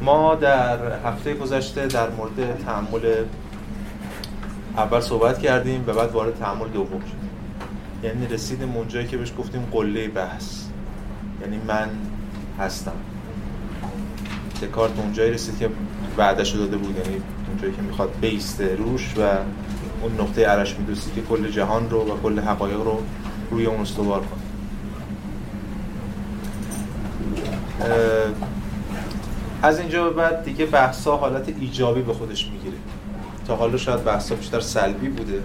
ما در هفته گذشته در مورد تحمل اول صحبت کردیم و بعد وارد تحمل دوم شدیم. یعنی رسیدیم اونجایی که بهش گفتیم قله بحث. یعنی من هستم. دکارت اونجایی رسید که بعدش داده بود یعنی اونجایی که می‌خواد بیسته روش و اون نقطه عرش میدوستی که کل جهان رو و کل حقایق رو روی اون استوار کنه. از اینجا به بعد دیگه بحثا حالت ایجابی به خودش می‌گیره. تا حالا شاید بحثا بیشتر سلبی بوده.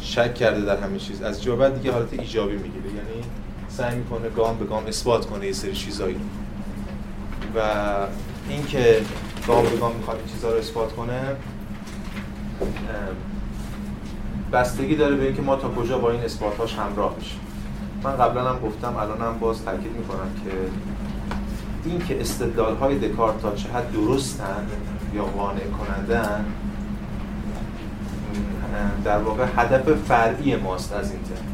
شک کرده در همه چیز. از اینجا بعد دیگه حالت ایجابی می‌گیره. یعنی سعی می‌کنه گام به گام اثبات کنه یه سری چیزایی. و اینکه گام به گام می‌خواد این چیزا رو اثبات کنه بستگی داره به اینکه ما تا کجا با این اثباتاش همراه بشیم من قبلا هم گفتم الان هم باز تاکید می‌کنم که این که استدلال دکارت تا چه حد درستن یا قانع کنندن در واقع هدف فرعی ماست از این ترم.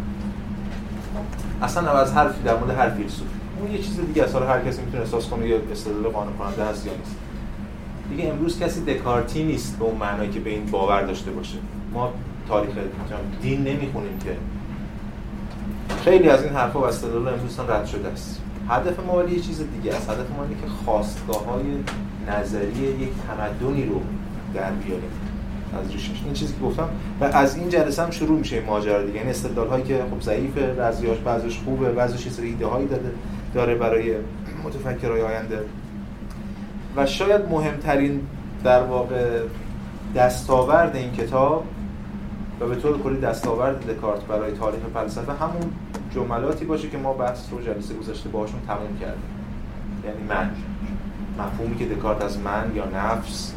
اصلا از حرفی در مورد هر فیلسوف اون یه چیز دیگه اصلا هر کسی می‌تونه احساس کنه یا استدلال قانع کننده هست یا نیست. دیگه امروز کسی دکارتی نیست به اون معنایی که به این باور داشته باشه. ما تاریخ دین نمی‌خونیم که خیلی از این حرفا و استدلال امروز رد شده است. هدف ما ولی یه چیز دیگه است. هدف ما که خواستگاه های نظری یک تمدنی رو در بیاریم. از ریشش این چیزی که گفتم. و از این جلسه هم شروع میشه این ماجرا دیگه. این استدلال هایی که خب ضعیفه بعضیاش بعضیش خوبه بعضیش سری ایده هایی داده داره برای متفکرای آینده. و شاید مهمترین در واقع دستاورد این کتاب و به طور کلی دستاورد دکارت برای تاریخ فلسفه همون جملاتی باشه که ما بحث رو جلسه گذشته باهاشون تموم کردیم. یعنی من. مفهومی که دکارت از من یا نفس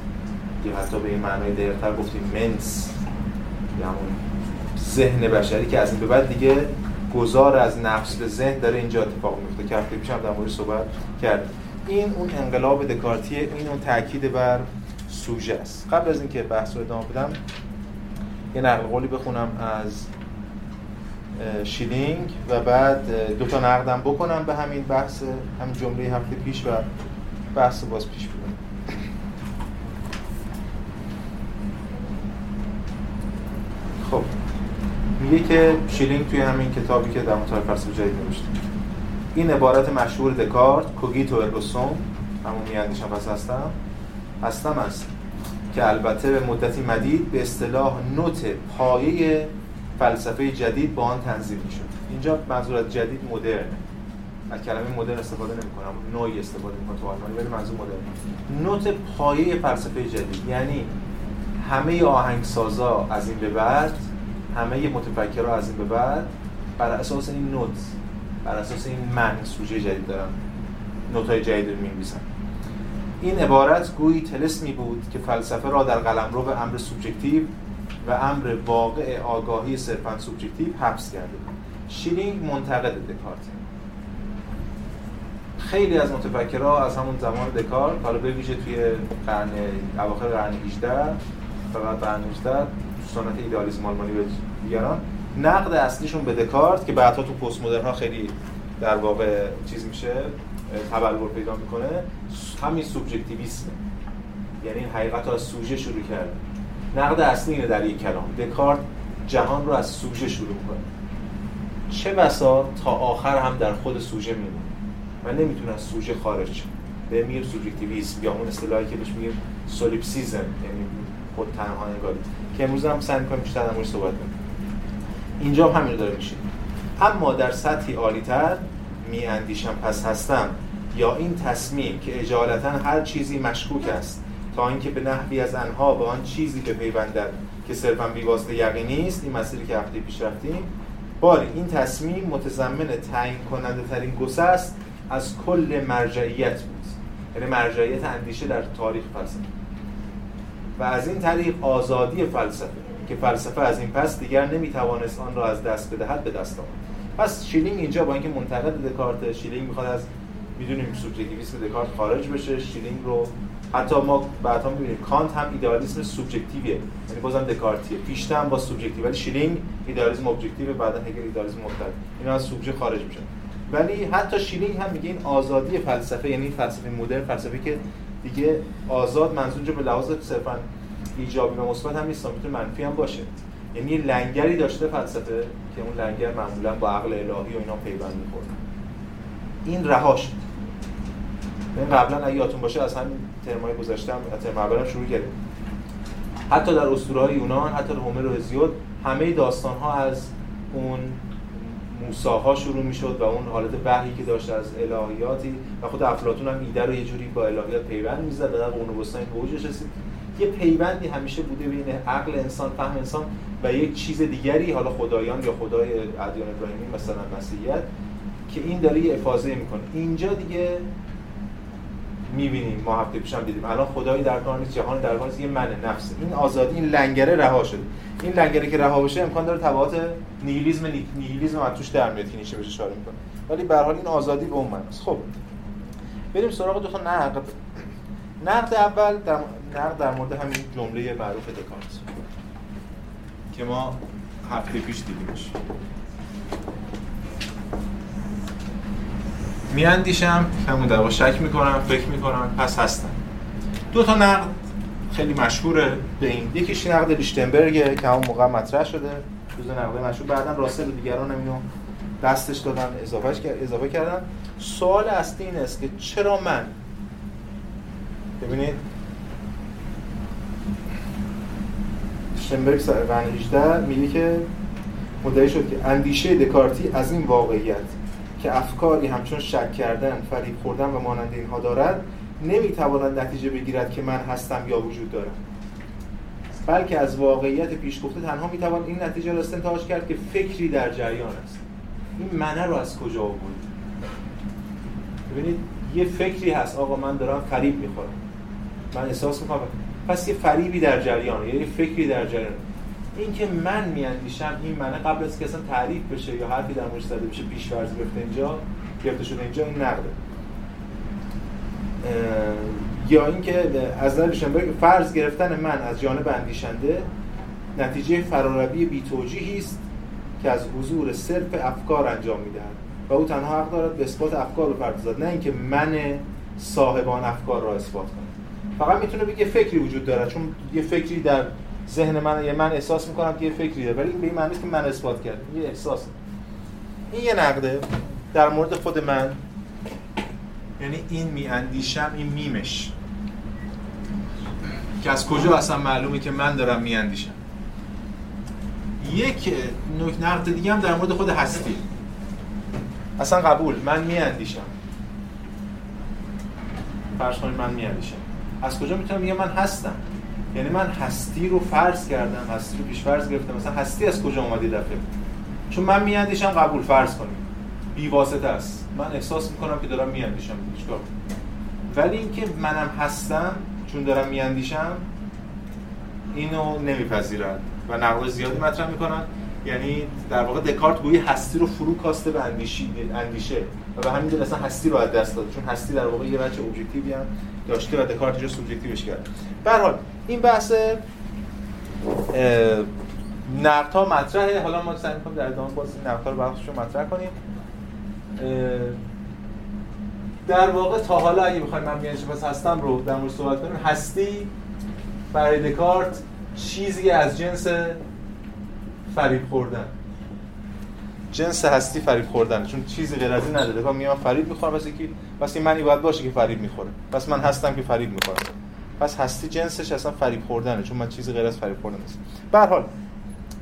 یا حتی به این معنای دیرتر گفتیم منس. یا همون ذهن بشری که از این به بعد دیگه گذار از نفس به ذهن داره اینجا اتفاق میفته. که هفته پیشم در مورد صحبت کرد این اون انقلاب دکارتیه این اون تاکید بر سوژه است. قبل از اینکه بحث رو ادامه بدم یه نقل قولی بخونم از شیلینگ و بعد دو تا نقدم بکنم به همین بحث همین جمله هفته پیش و بحث باز پیش بودم خب میگه که شیلینگ توی همین کتابی که در مطالعه فلسفه جدید نوشته. این عبارت مشهور دکارت cogito ergo sum همون میاندیشم پس هستم هستم است که البته به مدتی مدید به اصطلاح نوت پایه فلسفه جدید با آن تنظیم می‌شد. اینجا منظور از جدید مدرن. از کلمه مدرن استفاده نمی کنم نوعی استفاده می‌کنم تو آلمانی ولی منظور مدرن. نوت پایه فلسفه جدید. یعنی همه آهنگسازا از این به بعد همه متفکرها از این به بعد بر اساس این نوت بر اساس این من سوژه جدید دارن. note های جدید رو می‌نویسن. این عبارت گویی طلسمی بود که فلسفه را در قلمرو امر سوبژکتیو و امر واقع آگاهی صرفا سوبژکتیو حبس کرده شیلینگ منتقد دکارت. خیلی از متفکرها از همون زمان دکارت حالا به ویژه توی قرن اواخر قرن 18 فقط قرن 18 سنت ایدالیسم آلمانی و دیگران نقد اصلیشون به دکارت که بعدها تو پست مدرن ها خیلی در واقع چیز میشه تبلور پیدا می‌کنه همین سوبژکتیویسم. یعنی حقیقت رو از سوژه شروع کرده. نقد اصلی اینه در یک کلام. دکارت جهان رو از سوژه شروع کنه چه بسا تا آخر هم در خود سوژه میمونه؟ و نمی‌تونه از سوژه خارج شه به میر سوبژکتیویسم یا اون اصطلاحی که بهش میگیم سولیپسیزم یعنی خود تنها نگاری که امروز هم سعی می‌کنیم بیشتر در صحبت کنیم. اینجا هم همین داره میشه اما در سطحی عالی‌تر می اندیشم پس هستم یا این تصمیم که اجالتا هر چیزی مشکوک است تا اینکه به نحوی از انها به آن چیزی که پیوندد که صرفا بیواسطه یقینی است این مسئله که هفته پیش رفتیم. باری این تصمیم متضمن تعیین کننده ترین گسه است از کل مرجعیت بود. یعنی مرجعیت اندیشه در تاریخ فلسفه. و از این طریق آزادی فلسفه که فلسفه از این پس دیگر نمی‌توانست آن را از دست بدهد به دست آمد پس شیلینگ اینجا با اینکه منتقد دکارت شیلینگ می‌خواد از می‌دونیم سوبژکتیویسم دکارت خارج بشه شیلینگ رو حتی ما بعدا می‌بینیم کانت هم ایدئالیسم سوبژکتیویه یعنی بازم دکارتیه. فیشته هم باز سوبژکتیو ولی شیلینگ ایدئالیسم objective بعدا هگل ایدئالیسم مطلق اینا از سوبژه خارج میشن. ولی حتی شیلینگ هم میگه این آزادی فلسفه یعنی فلسفه مدرن فلسفه که دیگه آزاد منظور به لحاظ صرفا ایجابی و مثبت هم نیست می‌تونه منفی هم باشه. یعنی لنگری داشته فلسفه که اون لنگر معمولا با عقل الهی و اینا پیوند می‌خوره این رها شد قبلا اگه یادتون باشه از همین ترمای گذاشتم ترم اولم شروع کردیم. حتی در اسطوره های یونان حتی در هومر و هزیود همه داستان ها از اون موساها شروع می‌شد و اون حالت وحی که داشته از الهیاتی و خود افلاطون هم ایده رو یه جوری با الهیات پیوند می‌زد و در قرون وسطا این به رسید. یه پیوندی همیشه بوده بین عقل انسان فهم انسان و یک چیز دیگری حالا خدایان یا خدای ادیان ابراهیمی مثلا مسیحیت که این داره یه افاضه می‌کنه. اینجا دیگه می‌بینیم ما هفته پیشم دیدیم. الان خدایی در کار نیست جهان در کار یه من نفس این آزادی این لنگره رها شده. این لنگره که رها بشه امکان داره تبعات نیهیلیسم نیهیلیسم از توش در میاد که نیشه بشه اشاره می‌کنه. ولی به حال این آزادی به اون معناست. خب بریم سراغ دو تا نقد. نقد اول در نقد در مورد همین جمله معروف دکارت که ما هفته پیش دیدیمش. میاندیشم همون در شک می‌کنم فکر می‌کنم پس هستم. دو تا نقد خیلی مشهوره به این. یکیش نقد لیشتنبرگ که همون موقع مطرح شده. جزء نقد مشهور. بعدا راسل و دیگران اینو دستش دادن اضافه اضافه کردن. سوال اصلی این است که چرا من؟ ببینید. شنبرگ قرن 18 میگه که مدعی شد که اندیشه دکارتی از این واقعیت. که افکاری همچون شک کردن، فریب خوردن و مانند اینها دارد نمی‌تواند نتیجه بگیرد که من هستم یا وجود دارم بلکه از واقعیت پیش گفته تنها می‌توان این نتیجه را استنتاج کرد که فکری در جریان است. این منه رو از کجا آورد ببینید یه فکری هست آقا من دارم فریب می‌خورم. من احساس می‌کنم. پس یه فریبی در جریان یه فکری در جریان این که من میاندیشم این منه قبل از که اصلا تعریف بشه یا حرفی در موردش زده بشه پیش فرض گرفته اینجا گرفته شده اینجا این نقده. یا اینکه از نظر فرض گرفتن من از جانب اندیشنده نتیجه فراروی بی است که از حضور صرف افکار انجام می‌دهد. و او تنها حق دارد به اثبات افکار بپردازد نه اینکه من صاحبان افکار را اثبات کنه فقط می‌تونه بگه فکری وجود داره چون یه فکری در ذهن من یه من احساس می‌کنم که یه فکری داره ولی به این معنی که من اثبات کرد یه احساس. این یه نقده در مورد خود من. یعنی این می اندیشم این میمش. که از کجا اصلا معلومه که من دارم می اندیشم. یک نقد دیگه هم در مورد خود هستی. اصلا قبول من می اندیشم. فرض من می اندیشم. از کجا می‌تونم بگم من هستم؟ یعنی من هستی رو فرض کردم هستی رو پیش فرض گرفتم. مثلا هستی از کجا اومده دفعه؟ چون من میاندیشم قبول فرض کنیم. بی واسطه است. من احساس می‌کنم که دارم میاندیشم. چیکار؟ ولی اینکه منم هستم چون دارم میاندیشم اینو نمیپذیرن و نقل زیادی مطرح می‌کنن. یعنی در واقع دکارت گویی هستی رو فرو کاسته به اندیشه. و به همین دلیل اصلا هستی رو از دست داده چون هستی در واقع یه بچه ابجکتیوی هم داشته و دکارت اینجا سوبژکتیوش کرد به حال این بحث نقد ها مطرحه. حالا ما سعی می‌کنیم در ادامه باز این نقد ها رو مطرح کنیم. در واقع تا حالا اگه بخوایم من میانش پس هستم رو در مورد صحبت کنیم. هستی برای دکارت چیزی از جنس فریب خوردن. جنس هستی فریب خوردن. چون چیزی غیر از این نداره. میگم فریب می‌خورم یکی پس این معنی باید باشه که فریب می‌خوره. پس من هستم که فریب می‌خورم. پس هستی جنسش اصلا فریب خوردنه چون من چیزی غیر از فریب خوردن نیست به حال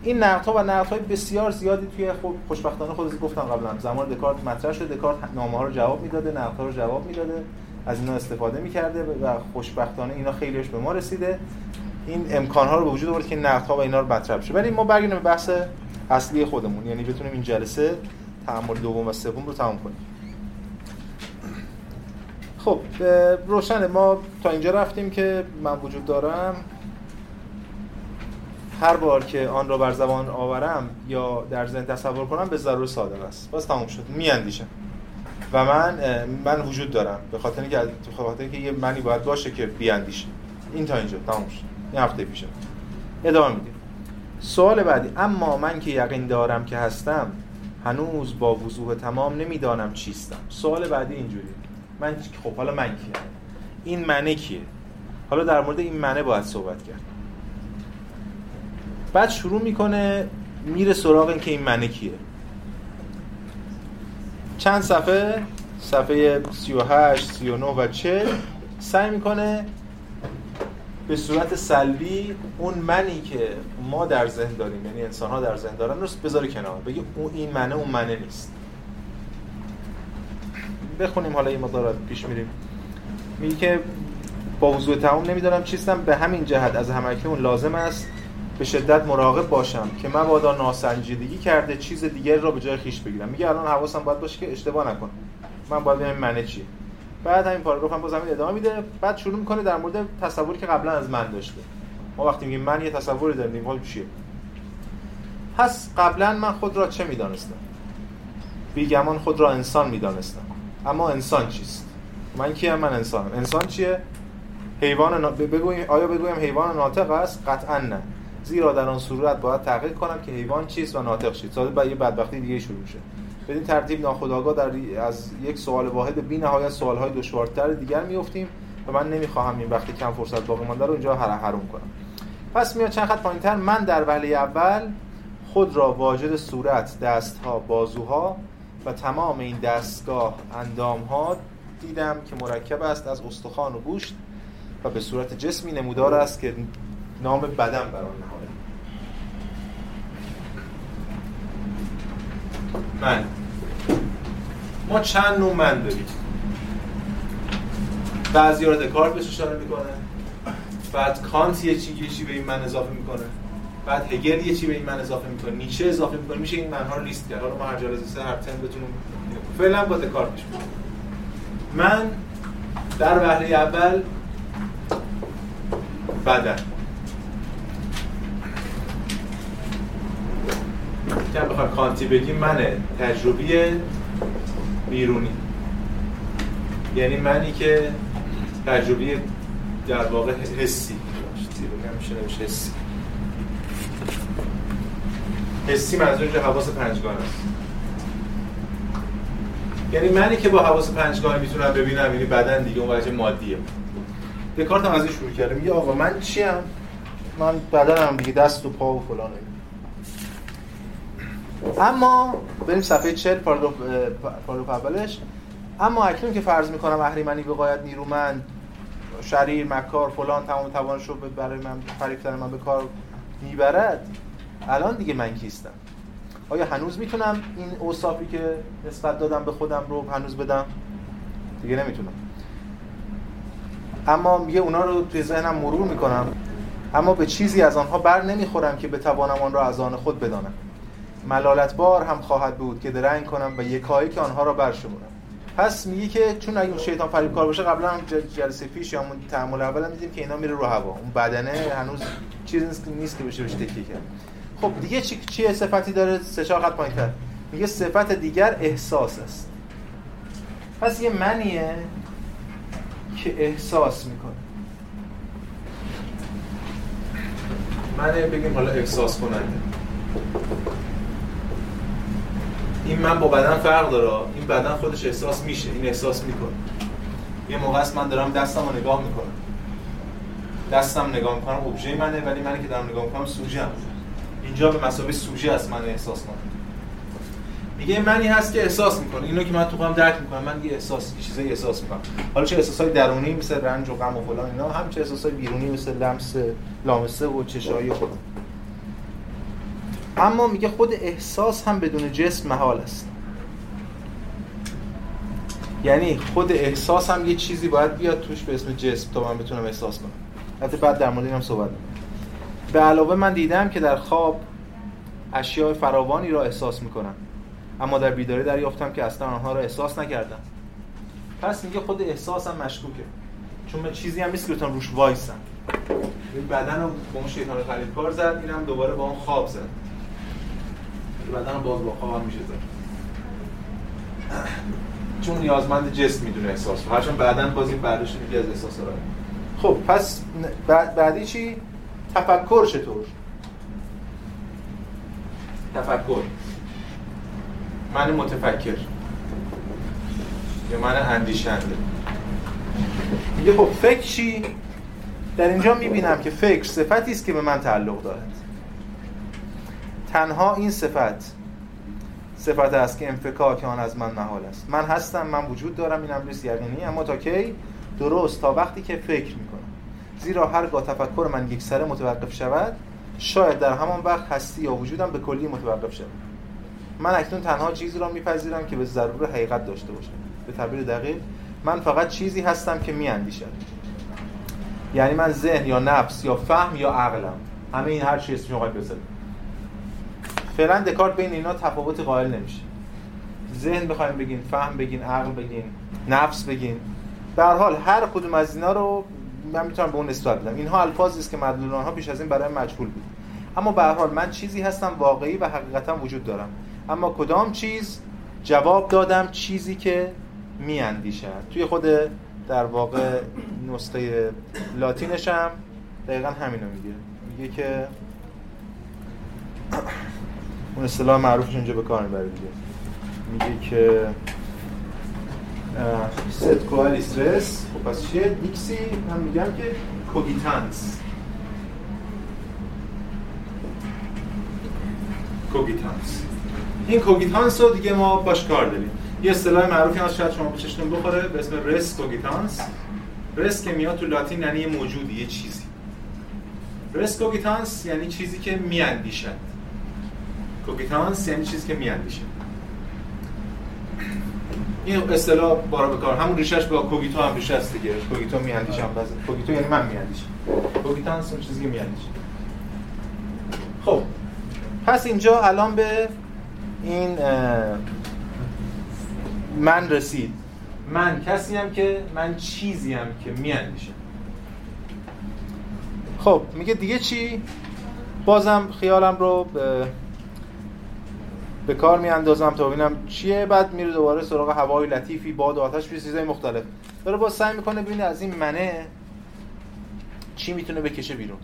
این نقدها و نقدهای بسیار زیادی توی خب خوشبختانه خودت گفتم قبلا. زمان دکارت مطرح شده دکارت نامه ها رو جواب می‌داده نقدها رو جواب می‌داده از اینا استفاده می‌کرده و خوشبختانه اینا خیلیش به ما رسیده. این امکان ها رو به وجود آورد که نقد ها و اینا رو مطرح بشه. ولی ما برگردیم به بحث اصلی خودمون. یعنی بتونیم این جلسه تعامل دوم و سوم رو تمام کنیم. خب روشنه ما تا اینجا رفتیم که من وجود دارم. هر بار که آن را بر زبان آورم یا در ذهن تصور کنم به ضرور صادق است. باز تموم شد. میاندیشم. و من من وجود دارم. به خاطر اینکه به خاطر اینکه یه منی باید باشه که بیاندیشه این تا اینجا. تموم شد. این هفته پیشه ادامه میدیم. سوال بعدی. اما من که یقین دارم که هستم هنوز با وضوح تمام نمی‌دانم چیستم سوال بعدی اینجوری من خب حالا من کیم؟ این منه کیه؟ حالا در مورد این منه باید صحبت کرد. بعد شروع می‌کنه میره سراغ این که این منه کیه. چند صفحه؟ صفحه 38 39 و 40 سعی می‌کنه به صورت سلبی اون منی که ما در ذهن داریم یعنی انسان ها در ذهن دارن رو بذاره کنار. بگه اون این منه اون منه نیست. بخونیم حالا این مقدار پیش میریم. میگه که با وضوع تمام نمیدارم چیستم به همین جهت از همکنون لازم است به شدت مراقب باشم که مبادا ناسنجیدگی کرده چیز دیگر را به جای خیش بگیرم. میگه الان حواسم باید باشه که اشتباه نکنم من باید ببینم منه چیه. بعد همین پاراگراف هم باز همین ادامه میده. بعد شروع می‌کنه در مورد تصوری که قبلا از من داشته. ما وقتی میگیم من یه تصوری داریم حال چیه؟ پس قبلا من خود را چه می‌دانستم؟ بیگمان خود را انسان می‌دانستم. اما انسان چیست؟ من کیم؟ من انسانم. انسان چیه؟ حیوان نا... بگویم آیا بگویم حیوان ناطق است؟ قطعا نه. زیرا در آن صورت باید تحقیق کنم که حیوان چیست و ناطق چیست. تا بعد یه بدبختی دیگه شروع میشه. بدین ترتیب ناخودآگاه در از یک سوال واحد بی نهایت سوالهای دشوارتر دیگر میافتیم و من نمی‌خواهم این وقتی کم فرصت باقی مانده رو اینجا هر حروم کنم. پس میاد چند خط پایینتر. من در وهله اول خود را واجد صورت دستها بازوها و تمام این دستگاه اندامها دیدم که مرکب است از استخوان و گوشت و به صورت جسمی نمودار است که نام بدن بر آن نهاده. من. ما چند نوع من داریم؟ بعضی را دکارت بهش اشاره می‌کنه. بعد کانت یه چی یه چی به این من اضافه می‌کنه. بعد هگل یه چی به این من اضافه می‌کنه. نیچه اضافه می‌کنه. میشه این منها رو لیست کرد. حالا ما هر جلسه سه هر ترم بتونیم فعلا با دکارت پیش من در وهله اول بدن. که بخواد کانتی بگیم من تجربی بیرونی. یعنی منی که تجربی در واقع حسی. میشه حسی. حسی منظور حواس پنجگان است. یعنی منی که با حواس پنجگانه می‌تونم ببینم یعنی بدن دیگه اون وجه مادیه. دکارت هم از این شروع کرده میگه آقا من چیم؟ من بدنم دیگه دست و پا و فلانه. اما بریم صفحه 40 پاراگراف اولش. اما اکنون که فرض می‌کنم اهریمنی قایت نیرومند شریر مکار فلان تمام توانش رو برای من فریفتن من به کار می‌برد الان دیگه من کیستم. آیا هنوز می‌تونم این اوصافی که نسبت دادم به خودم رو هنوز بدم؟ دیگه نمی‌تونم. اما میگه اونا رو توی ذهنم مرور می‌کنم. اما به چیزی از آنها بر نمی‌خورم که بتوانم آن را از آن خود بدانم. ملالت بار هم خواهد بود که درنگ کنم و یکایی که آنها را برشمونم پس میگه که چون اگه شیطان فریب کار باشه قبلا هم جلسه پیش یا همون تعامل اول هم دیدیم که اینا میره رو هوا. اون بدنه هنوز چیزی نیست که بشه بهش تکیه کرد. خب دیگه چی چی صفتی داره؟ سه چهار خط پایینتر میگه صفت دیگر احساس است. پس یه منیه که احساس می‌کنه. منه بگیم حالا احساس کننده. این من با بدن فرق داره. این بدن خودش احساس میشه. این احساس می‌کنه. یه موقع است من دارم دستم رو نگاه می‌کنم. دستم نگاه می‌کنم. ابژه منه ولی منی که دارم نگاه می‌کنم سوژه. اینجا به مسابقه سوژه است من احساس کنم میگه منی هست که احساس می‌کنه اینو که من تو خودم درک می‌کنم من یه احساس یه چیزایی احساس می‌کنم. حالا چه احساسای درونی مثل رنج و غم و فلان اینا هم چه احساسای بیرونی مثل لمس لامسه و چشایی خودم. اما میگه خود احساس هم بدون جسم محال است. یعنی خود احساس هم یه چیزی باید بیاد توش به اسم جسم تا من بتونم احساس کنم. حتی بعد در مورد اینم صحبت به علاوه من دیدم که در خواب اشیاء فراوانی را احساس می‌کنم. اما در بیداری دریافتم که اصلا آنها را احساس نکردم. پس میگه خود احساس هم مشکوکه. چون من چیزی هم نیست که بتونم روش وایسم. این بدن رو با اون شیطان کار زد اینم دوباره با اون خواب زد. بدن باز با خواب میشه زد. چون نیازمند جسم می‌دونه احساس هرچند بعدا باز این برداشت میگه از احساس رو خب پس بعدی چی؟ تفکر چطور؟ تفکر. من متفکر. یا من اندیشنده. میگه خب فکر چی؟ در اینجا می‌بینم که فکر صفتی است که به من تعلق دارد. تنها این صفت صفت است که انفکاک آن از من محال است. من هستم من وجود دارم این امر یقینی اما تا کی؟ درست تا وقتی که فکر می‌کنم. زیرا هرگاه تفکر من یک سره متوقف شود شاید در همان وقت هستی یا وجودم به کلی متوقف شود. من اکنون تنها چیزی را میپذیرم که به ضرور حقیقت داشته باشد به تعبیر دقیق من فقط چیزی هستم که میاندیشم. یعنی من ذهن یا نفس یا فهم یا عقلم. همه این هر چی اسمش بذارید. فعلا دکارت بین اینا تفاوت قائل نمیشه. ذهن بخوایم بگین فهم بگین عقل بگین نفس بگین. هر حال هر کدوم از اینا رو من می‌تونم به اون نسبت بدم. اینها الفاظی است که مدلول آنها بیش از این برای مجهول بود. اما به هر حال من چیزی هستم واقعی و حقیقتا وجود دارم. اما کدام چیز جواب دادم چیزی که میاندیشد؟ توی خود در واقع نسخه لاتینش هم دقیقا همینو میگه. میگه که اون اصطلاح معروفش اینجا به کار می‌بره میگه که ست کوالیسترس خب پس چیه؟ دیکسی من میگم که کوگیتانس. کوگیتانس. این کوگیتانس رو دیگه ما باش کار داریم. یه اصطلاح معروفی هست شاید شما بچشتون بخوره به اسم رس کوگیتانس. رس که میاد تو لاتین یعنی یه موجودی یه چیزی. رس کوگیتانس یعنی چیزی که میاندیشد. کوگیتانس یعنی چیزی که میاندیشه این اصطلاح بارا به کار. همون ریشش با کوگیتو هم ریشه است دیگه. کوگیتو میاندیشم باز کوگیتو یعنی من میاندیشم کوگیتانس اون چیزی که میاندیشه خب. پس اینجا الان به این من رسید. من کسی هم که من چیزی هم که میاندیشم. خب میگه دیگه چی؟ بازم خیالم رو به به کار میاندازم تا ببینم چیه. بعد میره دوباره سراغ هوای لطیفی باد و آتش چیزای مختلف. داره با سعی می‌کنه ببینه از این منه چی می‌تونه بکشه بیرون.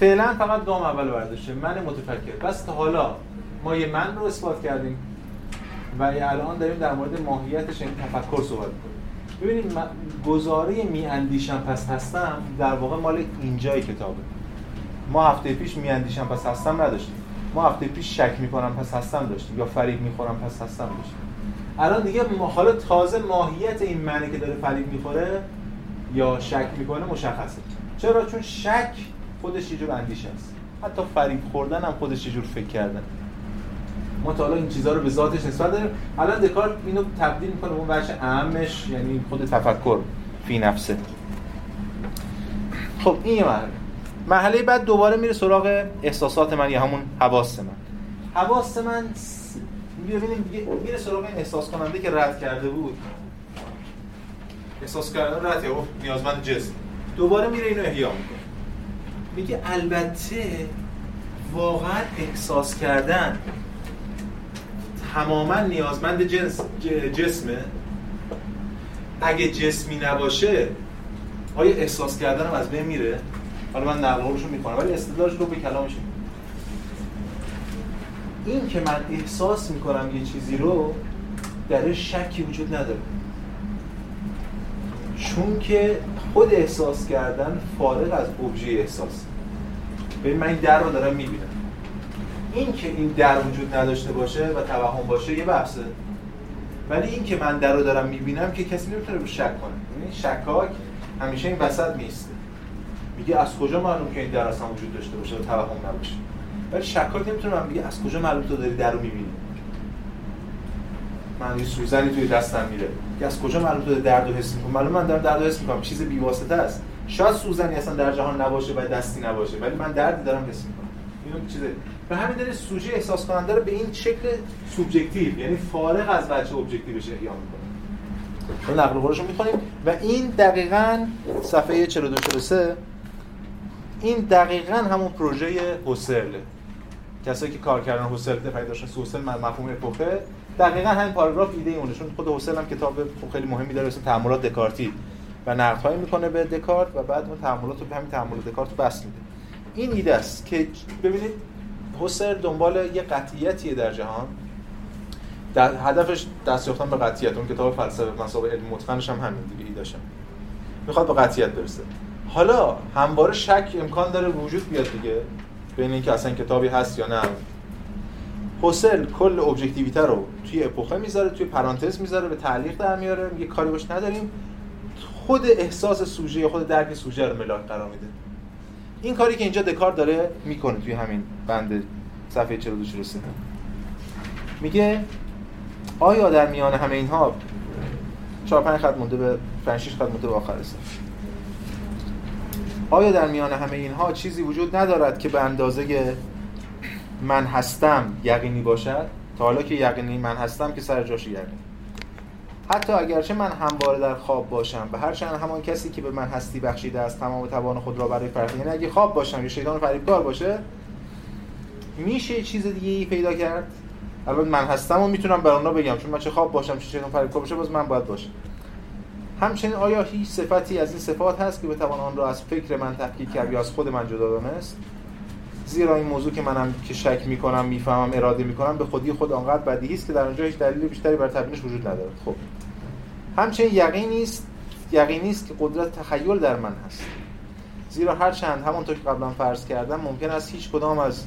فعلا فقط گام اول برداشته. من متفکر. بس تا حالا ما یه من رو اثبات کردیم و الان داریم در مورد ماهیتش این تفکر صحبت کنیم ببینید گزاره می اندیشم پس هستم در واقع مال اینجای کتابه. ما هفته پیش می اندیشم پس هستم نداشتیم. ما هفته پیش شک می‌کنم پس هستم داشتیم یا فریب می‌خورم پس هستم داشتیم. الان دیگه حالا تازه ماهیت این معنی که داره فریب می‌خوره یا شک می‌کنه مشخصه. چرا؟ چون شک خودش یه جور اندیشه است. حتی فریب خوردن هم خودش یه جور فکر کردن. ما تا حالا این چیزها رو به ذاتش نسبت داریم. الان دکارت اینو تبدیل می‌کنه اون بچه اهمش یعنی خود تفکر فی نفسه. خب این یه مرحله بعد دوباره میره سراغ احساسات من یا همون حواس من. حواس من ببینیم میره سراغ این احساس کننده که رد کرده بود. احساس کردن رد یا نیازمند جسم. دوباره میره اینو احیا می‌کنه. میگه البته واقعا احساس کردن تماما نیازمند جنس جسمه. اگه جسمی نباشه آیا احساس کردن از بین میره؟ حالا من نقل رو می‌کنم ولی استدلالش رو به کلامش این که من احساس می‌کنم یه چیزی رو در شکی وجود نداره. چون که خود احساس کردن فارغ از ابژه احساس. ببین من این در رو دارم می‌بینم. این که این در وجود نداشته باشه و توهم باشه یه بحثه. ولی این که من در رو دارم می‌بینم که کسی نمی‌تونه رو شک کنه. یعنی شکاک همیشه این وسط میسته میگه از کجا معلوم که این در اصلا وجود داشته باشه و توهم نباشه؟ ولی شکاک نمی‌تونه من بگه از کجا معلوم تو داری در رو می‌بینی؟ من یه سوزنی توی دستم میره. که از کجا معلوم تو درد رو حس می‌کنم معلوم من دارم درد رو حس می‌کنم. چیز بیواسطه است. شاید سوزنی اصلا در جهان نباشه و دستی نباشه ولی من دردی دارم حس می‌کنم. اینو چیزه. به همین دلیل سوژه احساس کننده رو به این شکل سوبژکتیو یعنی فارغ از وجه ابجکتیوش احیا می‌کنه. نقل قولش رو می‌خونیم. و این دقیقاً صفحه 42 43 این دقیقاً همون پروژه هوسرله کسایی که کار کردن هوسرل پیدا داشتن هوسرل مفهوم اپوخه دقیقاً همین پاراگراف ایده اونه چون خود هوسرل هم کتاب خیلی مهمی داره اسم تعاملات دکارتی. و نقدهایی می‌کنه به دکارت و بعد اون تعاملات رو به همین تعاملات دکارت بس میده. این ایده است که ببینید هوسر دنبال یه قطعیتیه در جهان. در هدفش دست یافتن به قطعیت. اون کتاب فلسفه مسابقه علم متقنش هم همین دیگه ایداشم می‌خواد به قطعیت برسه. حالا همواره شک امکان داره وجود بیاد دیگه بین اینکه اصلا کتابی هست یا نه. حسل کل ابجکتیویته رو توی اپوخه می‌ذاره توی پرانتز می‌ذاره به تعلیق در میاره میگه کاری باش نداریم. خود احساس سوژه یا خود درک سوژه رو ملاک قرار میده. این کاری که اینجا دکار داره می‌کنه توی همین بند صفحه 42 43 میگه آیا در میان همه اینها 4 5 خط مونده به 5 6 خط مونده به آخر آیا در میان همه اینها چیزی وجود ندارد که به اندازه من هستم یقینی باشد؟ تا حالا که یقینی من هستم که سر جاش یقینی. حتی اگرچه من همواره در خواب باشم به هر چند همان کسی که به من هستی بخشیده است تمام توان خود را برای فرق یعنی اگه خواب باشم یا شیطان فریبکار باشه میشه چیز دیگه ای پیدا کرد؟ الان من هستم و می‌تونم برای بگم چون من چه خواب باشم چه شیطان فریبکار باشه باز من باید باشم. همچنین آیا هیچ صفتی از این صفات هست که بتوان آن را از فکر من تفکیک کرد یا از خود من جدا دانست؟ زیرا این موضوع که منم که شک می‌کنم می‌فهمم اراده می‌کنم به خودی خود آنقدر بدیهی است که در اونجا هیچ دلیل بیشتری بر تبیینش وجود ندارد. خب. همچنین یقینی است یقینی است که قدرت تخیل در من هست. زیرا هر چند همونطور که قبلا فرض کردم ممکن است هیچ کدام از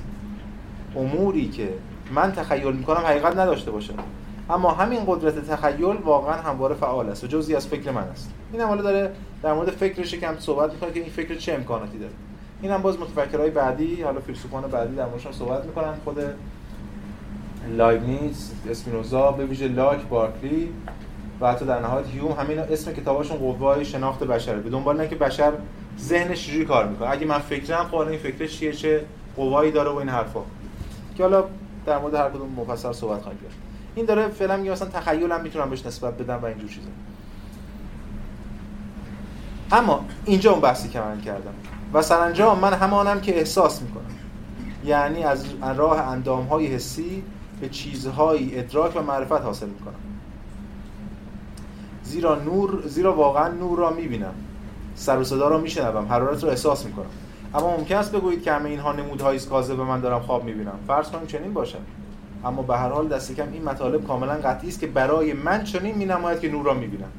اموری که من تخیل می‌کنم حقیقت نداشته باشه اما همین قدرت تخیل واقعا همواره فعال است و جزئی از فکر من است. این هم حالا داره در مورد فکرش کم صحبت می‌کنه که این فکر چه امکاناتی داره. این هم باز متفکرهای بعدی حالا فیلسوفان بعدی در موردش صحبت می‌کنن. خود لایبنیز اسپینوزا به ویژه لاک بارکلی و حتی در نهایت هیوم همین اسم کتاباشون قوای شناخت بشره به دنبال که بشر ذهنش چجوری کار می‌کنه. اگه من فکرم خب این فکرش چیه؟ چه قوایی داره و این حرفا. که حالا در مورد هر کدوم مفصل صحبت خواهیم کرد. این داره فعلا میگه مثلا تخیلم می‌تونم بهش نسبت بدم و اینجور چیزا. اما اینجا اون بحثی که من کردم. و سرانجام من همانم که احساس می‌کنم. یعنی از راه اندام های حسی به چیزهایی ادراک و معرفت حاصل می‌کنم. زیرا نور زیرا واقعا نور را می‌بینم. سر و صدا را میشنوم. حرارت را احساس می‌کنم. اما ممکن است بگویید که همه اینها نمودهایی است به من دارم خواب می‌بینم. فرض کنیم چنین باشد. اما به هر حال دست کم این مطالب کاملا قطعی است که برای من چنین مینماید که نور را می‌بینم.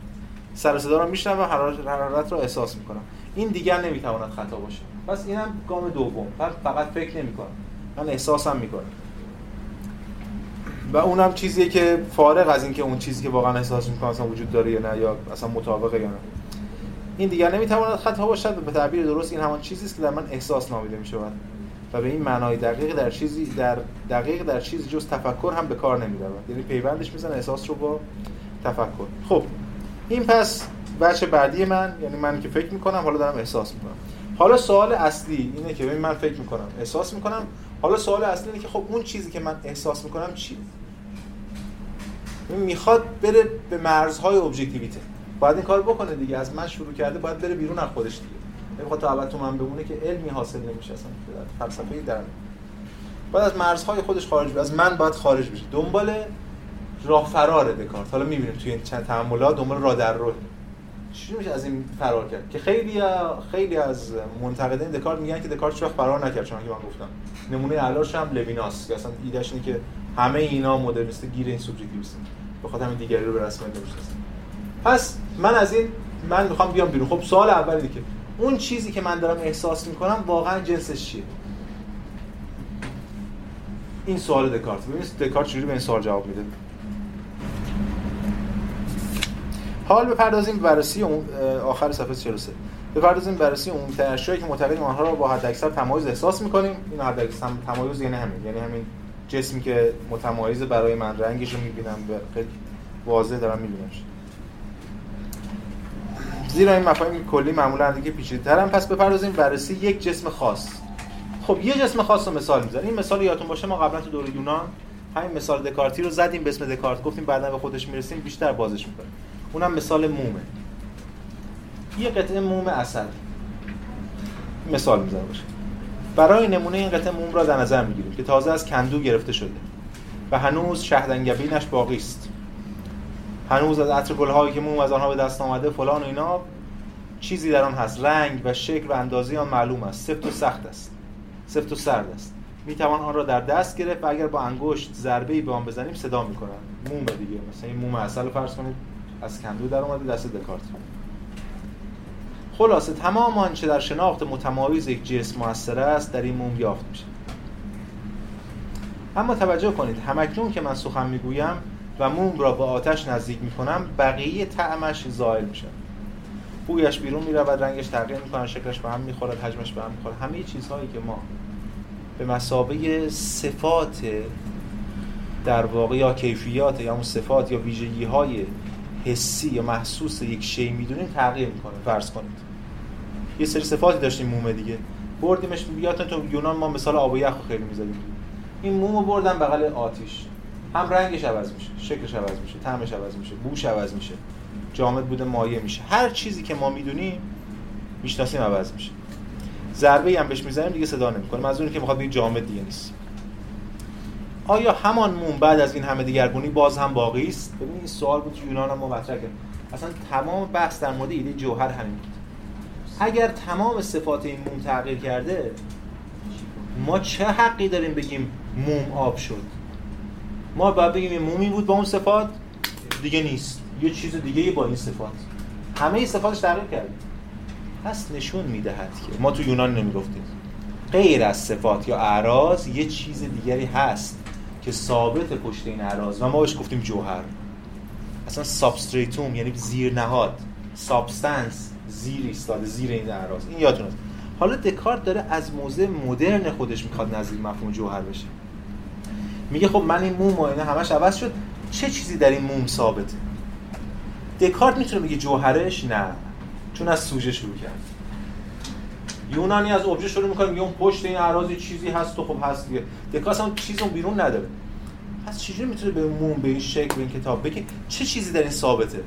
سر صدا را میشنوم و حرارت را احساس می‌کنم. این دیگر نمی‌تواند خطا باشه. پس اینم گام دوم. فقط فکر نمی‌کنم. من احساسم می‌کنم. و اونم چیزیه که فارغ از اینکه اون چیزی که واقعا احساس می‌کنم اصلا وجود داره یا نه یا اصلا مطابقه یا نه. این دیگر نمی‌تواند خطا باشد به تعبیر درست این همان چیزی است که در من احساس نامیده می‌شود. و به این معنای دقیق در چیزی در دقیق در چیزی جز تفکر هم به کار نمی‌رود یعنی پیوندش می‌زنه احساس رو با تفکر. خب این پس بچه بعدی من یعنی من که فکر می‌کنم حالا دارم احساس می‌کنم. حالا سوال اصلی اینه که ببین من فکر می‌کنم احساس می‌کنم. حالا سوال اصلی اینه که خب اون چیزی که من احساس می‌کنم چی؟ می‌خواد بره به مرزهای ابجکتیویته باید این کار بکنه دیگه. از من شروع کرده باید بره بیرون از خودش دیگه. نمی‌خواد تا ابد تو من بمونه که علمی حاصل نمیشه اصلا فلسفه در باید از مرزهای خودش خارج بشه از من باید خارج بشه دنبال راه فرار دکارت. حالا می‌بینیم توی این چند تأملات دنبال راه در راه. چی میشه از این فرار کرد؟ که خیلی خیلی از منتقدین دکارت میگن که دکارت وقت فرار نکرد چون که من گفتم. نمونه علاش هم لویناس. که اصلا ایدهش اینه که همه اینا مدرنیست گیر این سوبژکتیویسم بخاطر همین دیگری رو به رسمیت پس من از این من می‌خوام بیام بیرون. خب سوال اولی که اون چیزی که من دارم احساس می‌کنم واقعا جنسش چیه؟ این سوال دکارت. ببینید دکارت چجوری به این سوال جواب میده. حال بپردازیم بررسی اون آخر صفحه 43 بپردازیم بررسی اون اشیایی که معتقدیم آنها را با حداکثر تمایز احساس می‌کنیم. این حداکثر تمایز یعنی همین. یعنی همین جسمی که متمایز برای من رنگش رو می‌بینم واضح دارم میبینمش زیرا این مفاهیم کلی معمولا دیگه پیچیده‌ترن. پس بپردازیم بررسی یک جسم خاص. خب یه جسم خاص رو مثال می‌زنیم. این مثال یادتون باشه ما قبلا تو دوره یونان همین مثال دکارتی رو زدیم به اسم دکارت. گفتیم بعدا به خودش می‌رسیم بیشتر بازش می‌کنیم. اونم مثال مومه. یه قطعه موم اصل مثال می‌زنه باشه. برای نمونه این قطعه موم را در نظر می‌گیریم که تازه از کندو گرفته شده و هنوز شهدنگبینش باقی است. هنوز از عطر گلهایی که موم از آنها به دست آمده فلان و اینا چیزی در آن هست. رنگ و شکل و اندازه آن معلوم است. سفت و سخت است. سفت و سرد است. می‌توان آن را در دست گرفت و اگر با انگشت ضربه ای به آن بزنیم صدا می‌کنن موم دیگه. مثلا این موم اصل فرض کنید از کندو در اومده دست دکارت. خلاصه تمام آنچه در شناخت متمایز یک جسم موثر است در این موم یافت میشه. اما توجه کنید همکنون که من سخن می‌گویم و موم را به آتش نزدیک می‌کنم بقیه طعمش زائل میشه. بویش بیرون میره و رنگش تغییر می‌کنه شکلش به هم می‌خورد حجمش به هم می‌خوره. همه چیزهایی که ما به مسابقه صفات در واقع یا کیفیات یا اون صفات یا ویژگی های حسی یا محسوس یک شی می‌دونیم تغییر می‌کنه. فرض کنید. یه سری صفاتی داشتیم مومه دیگه. بردیمش بیاتون تو یونان ما مثال آب یخ خیلی می‌زدیم. این مومو بردن بغل آتیش. هم رنگش عوض میشه شکلش عوض میشه طعمش عوض میشه بوش عوض میشه جامد بوده مایه میشه. هر چیزی که ما می‌دونیم می‌شناسیم عوض میشه. ضربه هم بهش می‌زنیم دیگه صدا نمی‌کنه. منظور که می‌خواد بگه جامد دیگه نیست. آیا همان موم بعد از این همه دیگرگونی باز هم باقی است؟ ببینید این سوال بود یونان هم مطرح کرد. اصلا تمام بحث در مورد ایده جوهر همین بود. اگر تمام صفات این موم تغییر کرده ما چه حقی داریم بگیم موم آب شد؟ ما باید بگیم این مومی بود با اون صفات دیگه نیست. یه چیز دیگه با این صفات. همه صفاتش تغییر کرد پس نشون می‌دهد که ما تو یونان نمی‌گفتیم. غیر از صفات یا اعراض یه چیز دیگری هست که ثابت پشت این اعراض. و ما بهش گفتیم جوهر. اصلا substratum یعنی زیر نهاد. substance زیر ایستاده زیر این اعراض. این یادتون حالا دکارت داره از موضع مدرن خودش می‌خواد نزدیک مفهوم جوهر بشه. میگه خب من این موم و اینا همش عوض شد. چه چیزی در این موم ثابته دکارت می‌تونه بگه جوهرش؟ نه. چون از سوژه شروع کرد. یونانی از ابژه شروع می‌کنه میگه اون پشت این اعراض چیزی هست و خب هست دیگه. دکارت هم چیزی اون بیرون نداره. پس چجوری می‌تونه به موم به این شکل به این کتاب بگه چه چیزی در این ثابته؟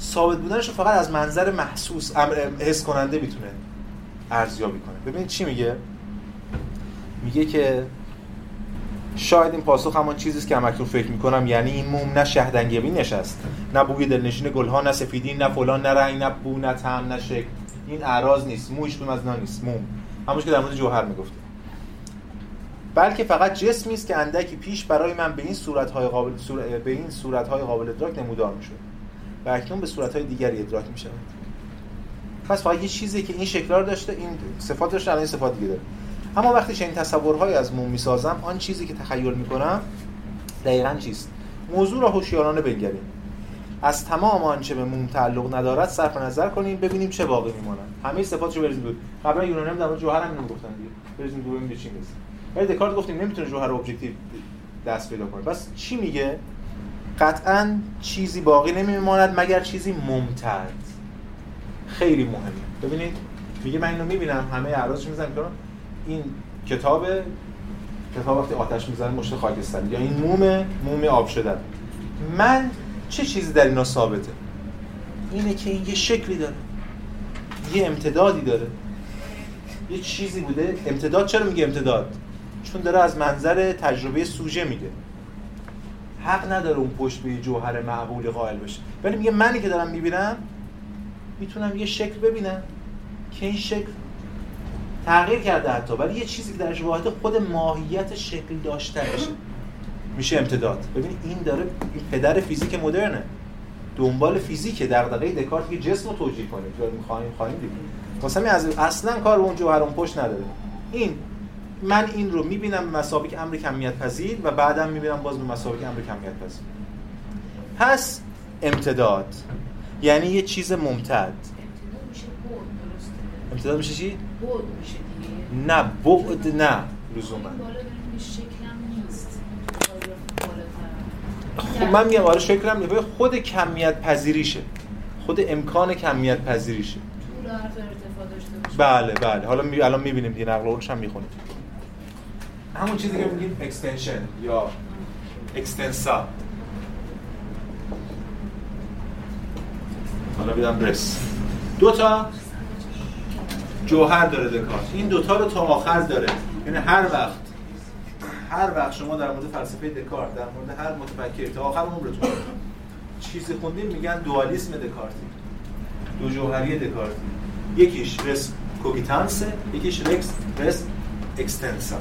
ثابت بودنش فقط از منظر محسوس حس کننده می‌تونه ارزیابی کنه. ببینید چی میگه؟ میگه که شاید این پاسخ همان چیزی است که همکنون فکر می‌کنم. یعنی این موم نه شهدنگوی نشست نه بوی دلنشین گلها نه سفیدی نه فلان نه رنگ نه بو نه طعم نه شکل. این اعراض نیست. موش از نه نیست. موم. همونش که در مورد جوهر می‌گفته. بلکه فقط جسمی است که اندکی پیش برای من به این صورت‌های قابل به این صورت‌های قابل ادراک نمودار می‌شد و اکنون به صورت‌های دیگری ادراک می‌شود. پس فقط یه چیزی که این شکل‌ها داشته این صفات داشته الان صفات دیگه داره. اما وقتی چنین تصورهایی از موم می‌سازم آن چیزی که تخیل می‌کنم دقیقا چیست؟ موضوع را هوشیارانه بنگریم از تمام آنچه به موم تعلق ندارد صرف نظر کنیم ببینیم چه باقی میماند. همه صفاتشو بریزیم دور قبلا یونانی هم در مورد جوهر هم گفتن دیگه. بریزیم دور ببینیم چی میشه ولی دکارت گفتیم نمی‌تونه جوهر objective دست پیدا کنه. پس چی میگه؟ قطعا چیزی باقی نمیماند مگر چیزی ممتد خیلی مهمه. ببینید میگه من اینو می‌بینم همه اعراضش می‌زنم این کتاب کتاب وقتی آتش می‌زنه مشت خاکستری. یا این موم موم آب شدن. من چه چیزی در اینا ثابته؟ اینه که این یه شکلی داره. یه امتدادی داره. یه چیزی بوده. امتداد چرا میگه امتداد؟ چون داره از منظر تجربه سوژه میگه. حق نداره اون پشت به جوهر معقولی قائل بشه. ولی میگه منی که دارم می‌بینم می‌تونم یه شکل ببینم که این شکل تغییر کرده حتی. ولی یه چیزی که درش واحد خود ماهیت شکل داشتنشه میشه امتداد. ببین این داره این پدر فیزیک مدرنه. دنبال فیزیک دغدغه دکارت که جسم رو توجیه کنه. یا می‌خوایم خواهیم دیگه. واسه از اصلا کار اون جوهر اون پشت نداره. این من این رو می‌بینم مسابق امر کمیت پذیر و بعدم می‌بینم باز به مسابق امر کمیت پذیر. پس امتداد. یعنی یه چیز ممتد. امتداد میشه چی؟ بعد میشه دیگه. نه بعد نه لزوما. خب من میگم آره شکلم نیست. خود کمیت پذیریشه. خود امکان کمیت پذیریشه. بله بله. حالا می... الان می‌بینیم دیگه نقل قولش هم می‌خونیم. همون چیزی که میگیم اکستنشن یا اکستنسا حالا بیدم برس. دو تا. جوهر داره دکارت این دوتا رو تا آخر داره. یعنی هر وقت هر وقت شما در مورد فلسفه دکارت در مورد هر متفکر تا آخر عمرتون چیزی خوندیم میگن دوالیسم دکارتی. دو جوهری دکارتی. یکیش رس کوگیتانس یکیش رکس res extensa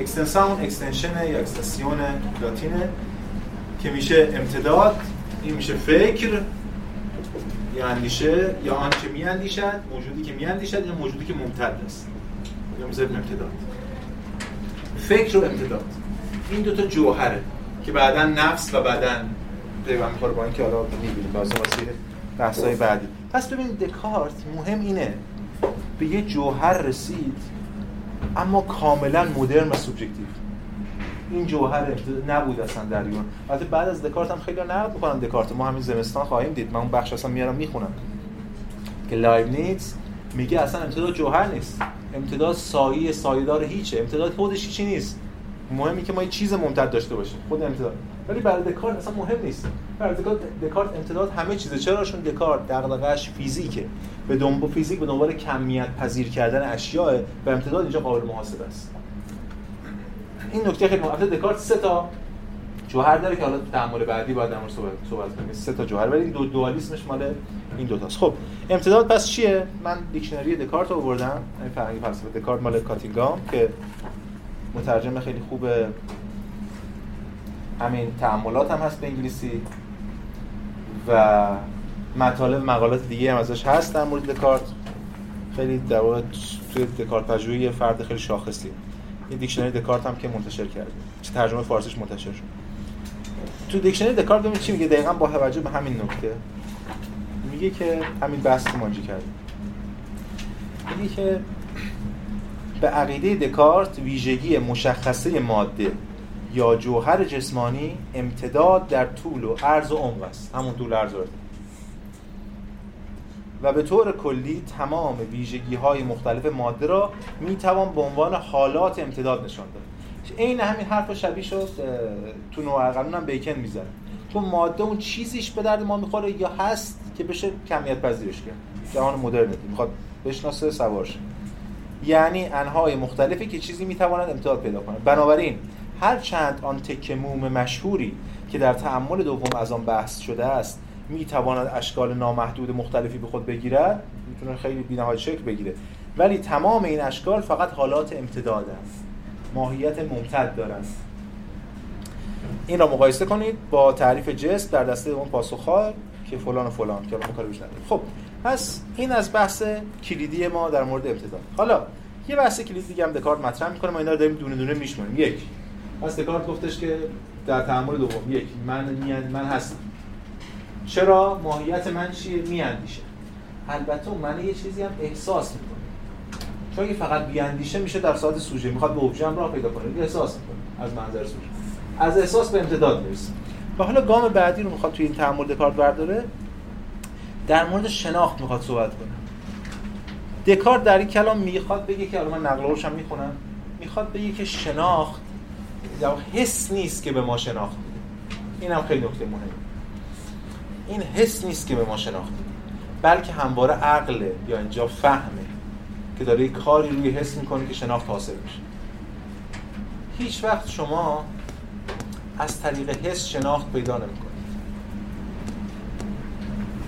extensa اون extension یا extension لاتینه که میشه امتداد این میشه فکر. یا اندیشه یا آنچه می اندیشد موجودی که می اندیشد یا موجودی که ممتد است. یا می‌ذاریم امتداد. فکر و امتداد. این دوتا جوهره که بعدا نفس و بعدا پیوند می‌خوره با اینکه حالا می‌بینیم. واسه بحث‌های بعدی. پس ببینید دکارت مهم اینه به یه جوهر رسید اما کاملا مدرن و سوبژکتیو. این جوهر نبود اصلا در یون البته بعد از دکارت هم خیلی نقد می‌کنن دکارت. ما همین زمستان خواهیم دید. من اون بخش اصلا میارم می‌خونم. که لایبنیتس میگه اصلا امتداد جوهر نیست. امتداد سایه سایه‌دار هیچه. امتداد خودش هیچی نیست. مهمی که ما یه چیز ممتد داشته باشیم. خود امتداد. ولی برای دکارت اصلا مهم نیست. برای دکارت دکارت امتداد همه چیزه. چرا چون دکارت؟ دغدغه‌اش فیزیکه. به دنبال فیزیک به دنبال کمیت پذیر کردن اشیاء و امتداد اینجا قابل محاسبه است. این نکته خیلی مهمه دکارت سه تا جوهر داره که حالا تعامل بعدی باید در صحبت صحبت کنیم. سه تا جوهر ولی دو دوالیسمش مال این دو تاست. خب امتداد پس چیه؟ من دیکشنری دکارت رو آوردم. این فرهنگی فلسفه دکارت مال کاتینگام که مترجم خیلی خوب همین تعاملات هم هست به انگلیسی و مطالب مقالات دیگه هم ازش هست در مورد دکارت. خیلی در واقع توی دکارت پژوهی فرد خیلی شاخصی. این دیکشنری دکارت هم که منتشر کرده چه ترجمه فارسیش منتشر شد. تو دیکشنری دکارت ببینید چی میگه؟ دقیقا با توجه به همین نکته. میگه که همین بحث مانجی کرده میگه که به عقیده دکارت ویژگی مشخصه ماده یا جوهر جسمانی امتداد در طول و عرض و عمق است. همون طول عرض و و به طور کلی تمام ویژگی های مختلف ماده را می توان به عنوان حالات امتداد نشان داد. عین همین حرف شبیه شد تو نوع قانون هم بیکن می‌زنه. چون ماده اون چیزیش به درد ما می‌خوره یا هست که بشه کمیت پذیرش کرد؟ جهان مدرن می‌خواد بشناسه سوارش. یعنی انهای مختلفی که چیزی می‌تواند امتداد پیدا کنه. بنابراین هر چند آن تکه موم مشهوری که در تعمل دوم از آن بحث شده است می‌تواند اشکال نامحدود مختلفی به خود بگیرد؟ می‌تونه خیلی بی‌نهایت شکل بگیره. ولی تمام این اشکال فقط حالات امتداد است. ماهیت ممتد دارند این را مقایسه کنید با تعریف جسم در دسته اون پاسخها که فلان و فلان که الان کار خب پس این از بحث کلیدی ما در مورد امتداد. حالا یه بحث کلیدی دیگه هم دکارت مطرح می‌کنه ما اینا رو داریم دونه دونه میشماریم. یک. پس دکارت گفتش که در تعامل دوم یک من من هستم. چرا ماهیت من چیه؟ میاندیشه. البته اون من یه چیزی هم احساس می‌کنه. چون اگه فقط بیاندیشه میشه در ساعت سوژه. می‌خواد به اوبژه راه پیدا کنه. احساس می‌کنه از منظر سوژه. از احساس به امتداد می‌رسه. و حالا گام بعدی رو می‌خواد توی این تعامل دکارت برداره. در مورد شناخت می‌خواد صحبت کنه. دکارت در این کلام می‌خواد بگه که حالا من نقل هم می‌خونم. می‌خواد بگه که شناخت یا حس نیست که به ما شناخت این هم خیلی نکته مهمه. این حس نیست که به ما شناخت بلکه همواره عقله یا اینجا فهمه که داره کاری روی حس می‌کنه که شناخت حاصل میشه. هیچ وقت شما از طریق حس شناخت پیدا نمی‌کنید.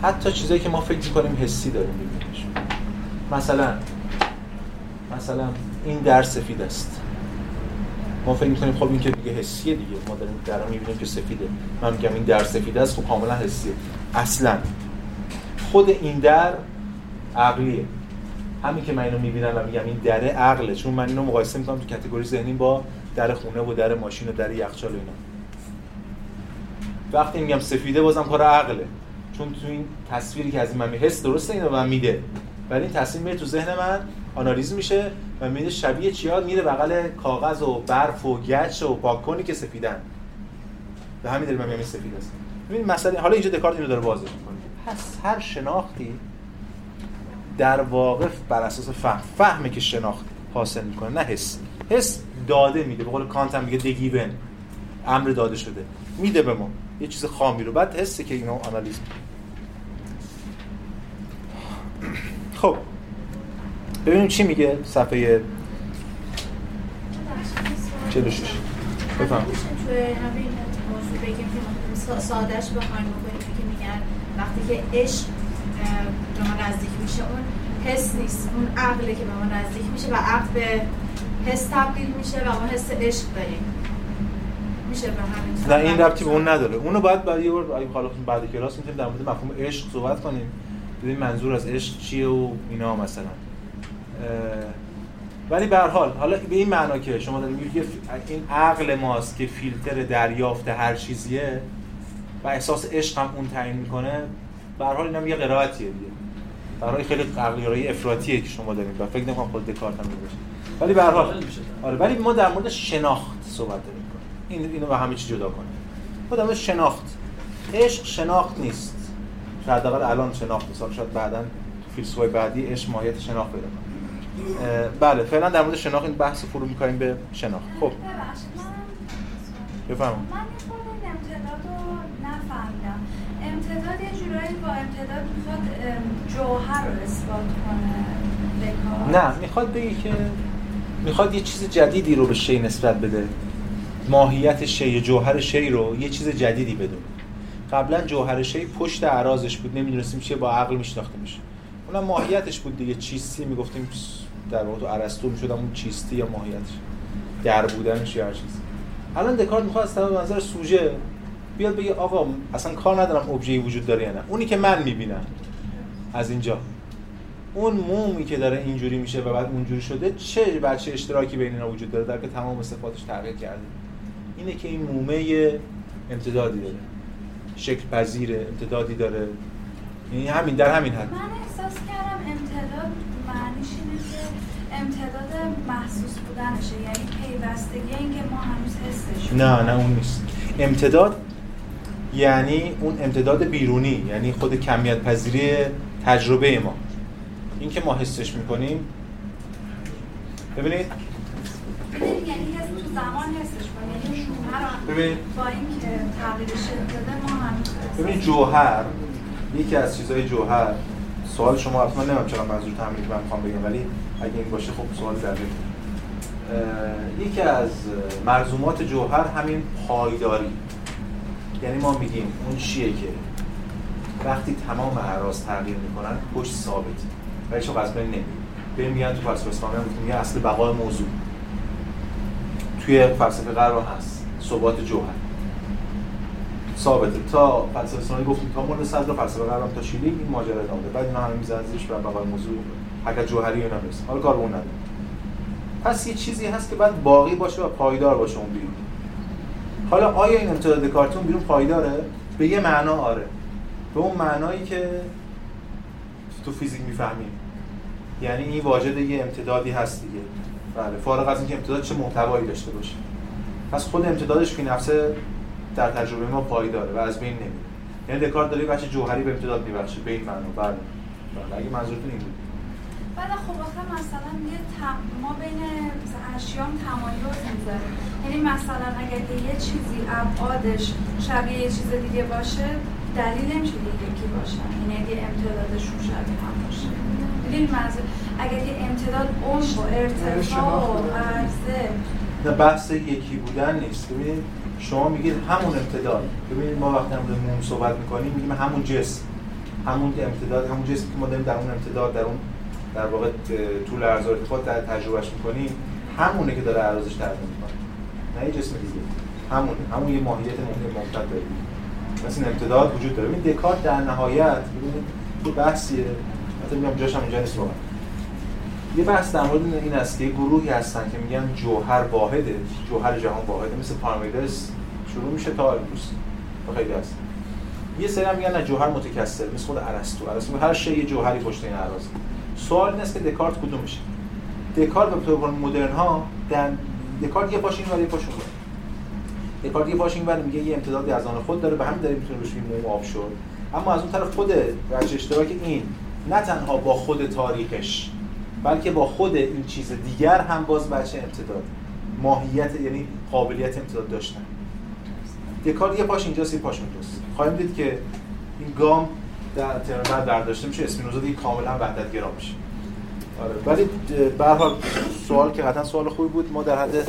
حتی چیزایی که ما فکر می‌کنیم حسی داریم میبینیمش. مثلا مثلا این در سفید است. ما فکر می‌کنیم خب این که دیگه حسیه دیگه. ما داریم در می‌بینیم که سفیده. من میگم این در سفید است خب کاملا حسیه. اصلا خود این در عقلیه. همین که من اینو می‌بینم و میگم این دره عقله. چون من اینو مقایسه می‌کنم تو کاتگوری ذهنی با در خونه و در ماشین و در یخچال و اینا. وقتی میگم سفیده بازم کار عقله. چون تو این تصویری که از این من حس درسته اینو من میده. ولی این تصویر میره تو ذهن من آنالیز میشه. و میره شبیه چیا میره؟ بغل کاغذ و برف و گچ و پاکونی که سفیدن. به همین دلیل من سفید است. ببین مثلا حالا اینجا دکارت اینو داره بازش می‌کنه. پس هر شناختی در واقع بر اساس فهم فهمه که شناخت حاصل می‌کنه نه حس. حس داده میده. به قول کانت هم میگه دگیون امر داده شده. میده به ما. یه چیز خامی رو. بعد حسه که اینو آنالیز خب. ببینیم چی میگه صفحه 46 بفهم. سادش بخوایم بکنیم که میگن وقتی که عشق به ما نزدیک میشه اون حس نیست. اون عقله که به ما نزدیک میشه و عقل به حس تبدیل میشه و ما حس عشق داریم. میشه به همین نه این ربطی به اون نداره. اونو باید بعد یه بار اگه حالا بعد کلاس می‌تونیم در مورد مفهوم عشق صحبت کنیم. ببین منظور از عشق چیه و اینا مثلا. ولی به حال حالا به این معنا که شما دارید میگید این عقل ماست که فیلتر دریافت هر چیزیه و احساس عشق هم اون تعیین می‌کنه به هر حال اینم یه قرائتیه دیگه. برای خیلی عقلیاری افراطیه که شما دارید و فکر نمی‌کنم خود دکارت هم باشه ولی به هر حال آره ولی ما در مورد شناخت صحبت داریم. این اینو به همه چی جدا کنیم. ما در مورد شناخت. عشق شناخت نیست. شاید حداقل الان شناخت حالا شاید بعدا تو فیلسوفای بعدی عشق ماهیت شناخت پیدا کنه. بله فعلا در مورد شناخت این بحث رو فرو می‌کنیم به شناخت. خب. ببخشید من بفرمایید امتداد رو نفهمیدم. امتداد یه جورایی با امتداد می‌خواد جوهر رو اثبات کنه نه می‌خواد بگی که می‌خواد یه چیز جدیدی رو به شی نسبت بده. ماهیت شی جوهر شی رو یه چیز جدیدی بدونه قبلا جوهر شی پشت عراضش بود. نمی‌دونستیم چیه با عقل میشناخته میشه. اونم ماهیتش بود دیگه. چیستی می‌گفتیم در واقع تو ارسطو می‌شد اون چیستی یا ماهیتش. در بودنش یا هر چیز. الان دکارت می‌خواد از طرف نظر سوژه بیاد بگه آقا اصلا کار ندارم ابژه‌ای وجود داره یا نه. اونی که من می‌بینم از اینجا. اون مومی که داره اینجوری میشه و بعد اونجوری شده چه بچه اشتراکی بین اینا وجود داره؟ در که تمام صفاتش تغییر کرده. اینه که این مومه امتدادی داره. شکل پذیره امتدادی داره. یعنی همین در همین حد من احساس کردم امتداد اینه که امتداد محسوس بودنشه یعنی پیوستگی اینکه ما هنوز حسش نه نه اون نیست. امتداد یعنی اون امتداد بیرونی یعنی خود کمیت پذیری تجربه ما. این که ما حسش می‌کنیم. ببینید. یعنی حس تو زمان حسش یعنی ببینید. با اینکه تغییر شکل داده ما هنوز ببینید جوهر یکی از چیزهای جوهر سوال شما حتما نمیم چرا منظور تمرین که من می‌خوام بگم ولی اگه این باشه خب سوال اه، یکی از مرزومات جوهر همین پایداری. یعنی ما میگیم اون چیه که وقتی تمام اعراض تغییر می‌کنن پشت ثابت. ولی از بین نمیره به میگن تو فلسفه اسلامی میگن اصل بقای موضوع. توی فلسفه هم هست. ثبات جوهر. ثابته. تا فلسفه اسلامی گفتیم تا مورد صدر فلسفه غرب تا شیلی این ماجرا ادامه. بعد اینا همه می‌زنن زیرش بر بقای موضوع حاجت جوهری اینا نیست. حالا کار اون نداره پس یه چیزی هست که باید باقی باشه و پایدار باشه اون بیرون. حالا آیا این امتداد کارتون بیرون پایداره؟ به یه معنا آره. به اون معنایی که تو فیزیک می‌فهمیم یعنی این واجد یه امتدادی هست دیگه. بله فارغ از اینکه امتداد چه محتوایی داشته باشه. پس خود امتدادش فی نفسه در تجربه ما پایداره و از بین نمیره. یعنی دکارت داره بچه جوهری به امتداد میبخشه به این معنا. بله. بله اگه منظورتون این بود. بعد خب آخه مثلا یه تم... ما بین اشیام تمایز می‌ذاره یعنی مثلا اگر که یه چیزی ابعادش شبیه یه چیز دیگه باشه دلیل نمیشه که یکی باشن یعنی اگه امتدادشون شبیه هم باشه. ببین منظور؟ اگر که امتداد عمق و ارتفاع و عرضه نه بحث یکی بودن نیست. ببینید شما میگید همون امتداد ببینید ما وقتی هم موم صحبت می‌کنیم میگیم همون جسم. همون امتداد همون جسمی که ما داریم در اون امتداد در اون در واقع طول عرض ارتفاع در تجربهش می‌کنیم همونه که داره عرضش تغییر می‌کنه. نه یه جسم دیگه. همون همون یه ماهیت ممکن ممتد داره این امتداد وجود داره. این دکارت در نهایت ببینید بحثیه. مثلا میگم جاش هم اینجا نیست یه بحث در مورد این است که گروهی هستن که میگن جوهر واحده جوهر جهان واحده مثل پارمیدس شروع میشه تا تا خیلی هست. یه سری هم میگن نه جوهر متکثر مثل خود ارسطو. ارسطو هر شی یه جوهری پشت این اعراض. سوال این است که دکارت کدوم میشه؟ دکارت به طور مدرن ها در دکارت یه پاش این ور یه پاش اون. دکارت یه پاش این ور میگه یه امتدادی از آن خود داره به همین دلیل می‌تونه روش موم آب شد. اما از اون طرف خود وجه اشتراک این نه تنها با خود تاریخش بلکه با خود این چیز دیگر هم باز بچه امتداد ماهیت یعنی قابلیت امتداد داشتن. دکارت یه پاش اینجاست یه پاش اونجاست. خواهیم دید که این گام در ترم برداشته میشه اسپینوزا دیگه کاملا وحدت گرا میشه. آره ولی به حال سوال که قطعا سوال خوبی بود ما در حد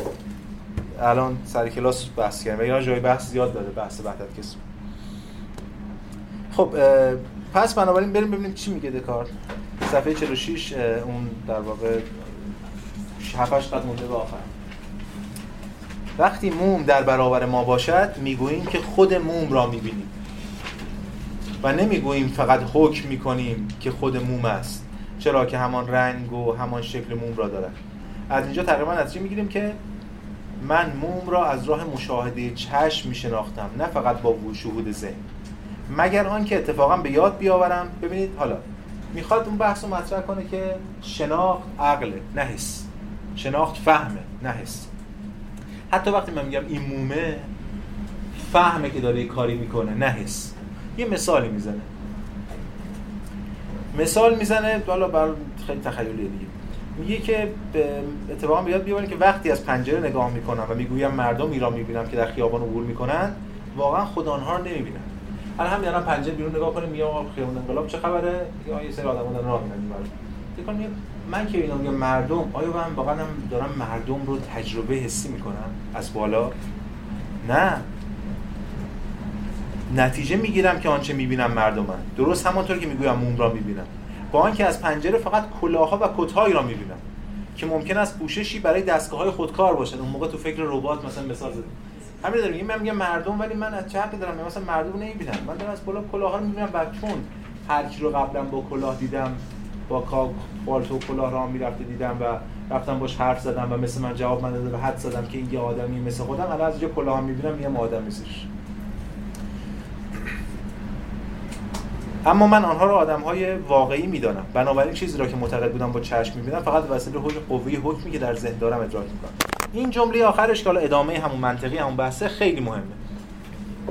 الان سر کلاس بحث کردیم. و اینا جای بحث زیاد داره بحث وحدت کسم خب پس بنابراین بریم ببینیم چی میگه دکارت. صفحه 46 اه، اون در واقع هفتش قد مونده به آخر. وقتی موم در برابر ما باشد می‌گوییم که خود موم را می‌بینیم. و نمی‌گوییم فقط حکم می‌کنیم که خود موم است. چرا که همان رنگ و همان شکل موم را دارد. از اینجا تقریبا نتیجه می‌گیریم که من موم را از راه مشاهده چشم میشناختم نه فقط با شهود ذهن. مگر آنکه اتفاقا به یاد بیاورم؟ ببینید حالا می‌خواد اون بحث رو مطرح کنه که شناخت عقله نه حس. شناخت فهمه نه حس. حتی وقتی من میگم این مومه فهمه که داره کاری می‌کنه نه حس. یه مثالی می‌زنه. مثال می‌زنه حالا بر خیلی تخیلی دیگه. میگه که اتفاقا بیاد بیاره که وقتی از پنجره نگاه می‌کنم و می‌گویم مردم ایران می‌بینم که در خیابان عبور می‌کنن واقعا خود آنها رو نمی‌بینن. الان همین الان پنجره بیرون نگاه کنیم میگم خیابان انقلاب چه خبره؟ یا یه سری آدم‌ها دارن راه میرن من که اینا میگم مردم آیا من واقعا دارم مردم رو تجربه حسی می‌کنم از بالا؟ نه. نتیجه می‌گیرم که آنچه می‌بینم مردمن درست همانطور که می‌گویم موم را می‌بینم. با آنکه از پنجره فقط کلاهها و کتهایی را می‌بینم که ممکن است پوششی برای دستگاه های خودکار باشد. اون موقع تو فکر ربات مثلا زدم همین دارم من میگم مردم ولی من از چه دارم؟ مثلا مردم نمی‌بینم. من دارم از بالا کلاه رو می‌بینم. و چون هر کی رو قبلا با کلاه دیدم با پالتو کلاه را می‌رفته دیدم و رفتم باش حرف زدم و مثل من جواب من داده و حد زدم که این یه آدمی مثل خودم الان از اینجا کلاه می‌بینم یه آدم مثلش اما من آنها را آدم های واقعی می‌دانم. بنابراین چیزی را که معتقد بودم با چشم می‌بینم فقط وسیله قوه حکمی که در ذهن دارم ادراک می‌کنم. این جمله آخرش که حالا ادامه همون منطقی همون بحثه خیلی مهمه.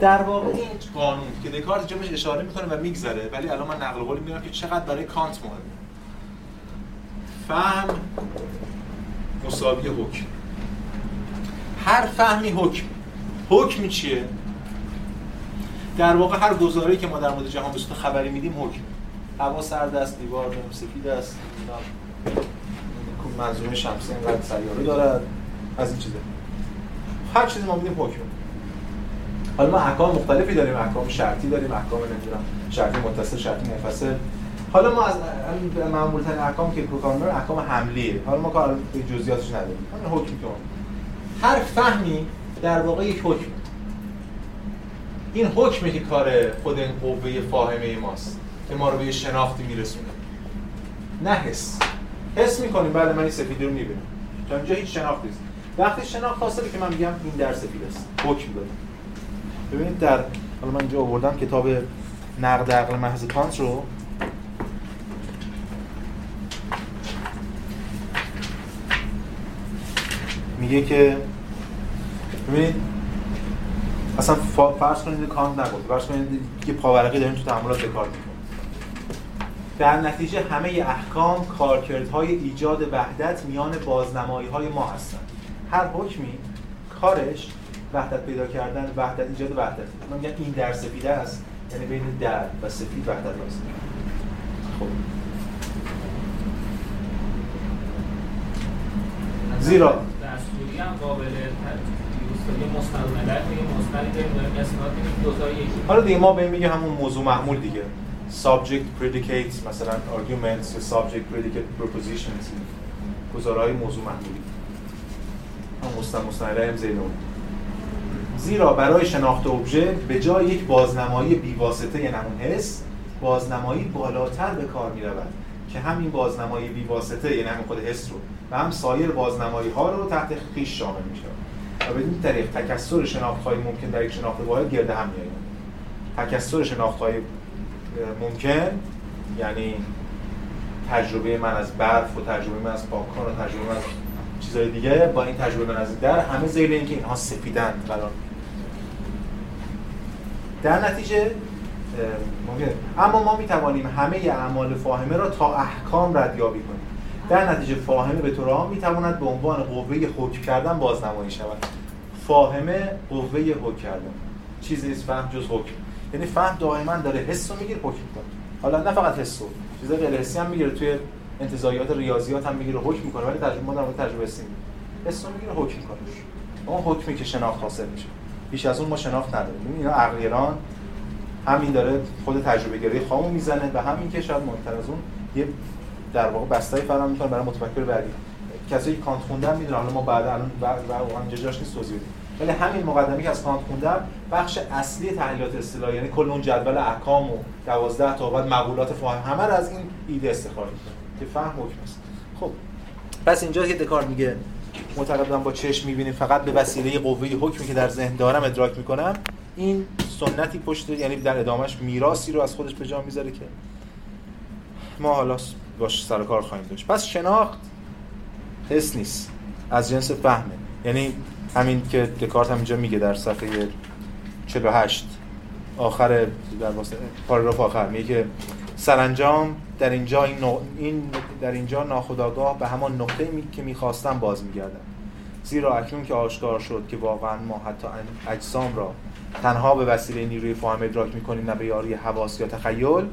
در واقع این قانون که دکارت جمعش اشاره می‌کنه و میگذره ولی الان من نقل قولی میگم که چقدر برای کانت مهمه. فهم مساوی حکم. هر فهمی حکم. حکم چیه؟ در واقع هر گزاره‌ای که ما در مورد جهان به صورت خبری میدیم حکم. هوا سرد است دیوار سفید است منظومه شمسی اینقدر سیاره دارد. از این چیزا هر چیزی ما میدیم حکم. حالا ما احکام مختلفی داریم احکام شرطی داریم احکام نمی‌دونم شرطی متصل شرطی منفصل. حالا ما از معمول ترین احکام که کارمر احکام حملیه. حالا ما کار به جزئیاتش نداریم. همین حکم که هر فهمی در واقع یک حکم. این حکمه که کار خود این قوه فاهمه ماست که ما رو به یه شناختی میرسونه. نه حس. حس می‌کنیم بعد من این سفیدی رو می‌بینم. تا اینجا هیچ شناختی نیست. وقتی شناخت حاصله که من میگم این در سفید است. حکم داره. ببینید در حالا من اینجا آوردم کتاب نقد عقل محض کانت رو. میگه که ببینید اصلا فرض کنید کانت نگفت فرض کنید که پاورقی داریم تو تعاملات به کار در نتیجه همه احکام کارکردهای ایجاد وحدت میان بازنمایی های ما هستند هر حکمی کارش وحدت پیدا کردن وحدت ایجاد وحدت. من میگم این در سفید است. یعنی بین در و سفید وحدت هست خب. زیرا. دستوری هم قابل حالا دیگه ما به میگه همون موضوع محمول دیگه. Subject predicate مثلا arguments یا subject predicate propositions گزارهای موضوع محمولی هم زیرون زیرا برای شناخت ابژه به جای یک بازنمایی بیواسطه یعنی همون حس بازنمایی بالاتر به کار می رود که همین بازنمایی بیواسطه یعنی همون خود حس رو و هم سایر بازنمایی ها رو تحت خیش شامل می شود و به این طریق تکسر شناخت های ممکن در یک شناخت واحد گرد هم میاد تکسر شناخت های ممکن یعنی تجربه من از برف و تجربه من از پاکان و تجربه من از چیزهای دیگه با این تجربه در همه زیر اینکه اینها سفیدند قرار در نتیجه ممکن اما ما می توانیم همه اعمال فاهمه را تا احکام ردیابی کنیم. در نتیجه فاهمه به طور عام می‌تواند به عنوان قوه حکم کردن بازنمایی شود. فاهمه قوه حکم کردن. چیزی نیست فهم جز حکم. یعنی فهم دائما داره حس رو می‌گیره حکم کنه حالا نه فقط حس رو چیزای غیر حسی هم می‌گیره. توی انتزاعیات ریاضیات هم می‌گیره حکم می‌کنه ولی تجربه در تجربه حسی حس رو می‌گیره حکم کنه اون حکمی که شناخت حاصل میشه. بیش از اون ما شناخت نداریم. اینا عقلیران همین داره خود تجربه گری خامو می‌زنه و همین که شاید مهمتر از اون یه در واقع بستای فراهم می‌کنه برای متفکر بعدی. کسایی کانت خوندن می‌دونن حالا ما بعد الان واقعا جاش نیست توضیح بدیم. ولی همین مقدمه که از کانت خوندم بخش اصلی تحلیلات اصطلاحی یعنی کل اون جدول احکام و 12 تا بعد مقولات فاهم همه از این ایده استخراج که فهم حکم است. خب پس اینجا که دکارت میگه معتقدم با چشم می‌بینیم فقط به وسیله قوه حکمی که در ذهن دارم ادراک می‌کنم این سنتی پشت یعنی در ادامش میراثی رو از خودش به جا می‌ذاره که ما حالا باش سر کار خواهیم داشت. پس شناخت حس نیست از جنس فهمه. یعنی همین که دکارت هم اینجا میگه در صفحه 48 آخر در پاراگراف آخر میگه که سرانجام در اینجا این, این در اینجا ناخودآگاه به همان نقطه می... که می‌خواستم باز میگردم. زیرا اکنون که آشکار شد که واقعا ما حتی اجسام را تنها به وسیله نیروی فهم ادراک می‌کنیم نه به یاری حواس یا تخیل.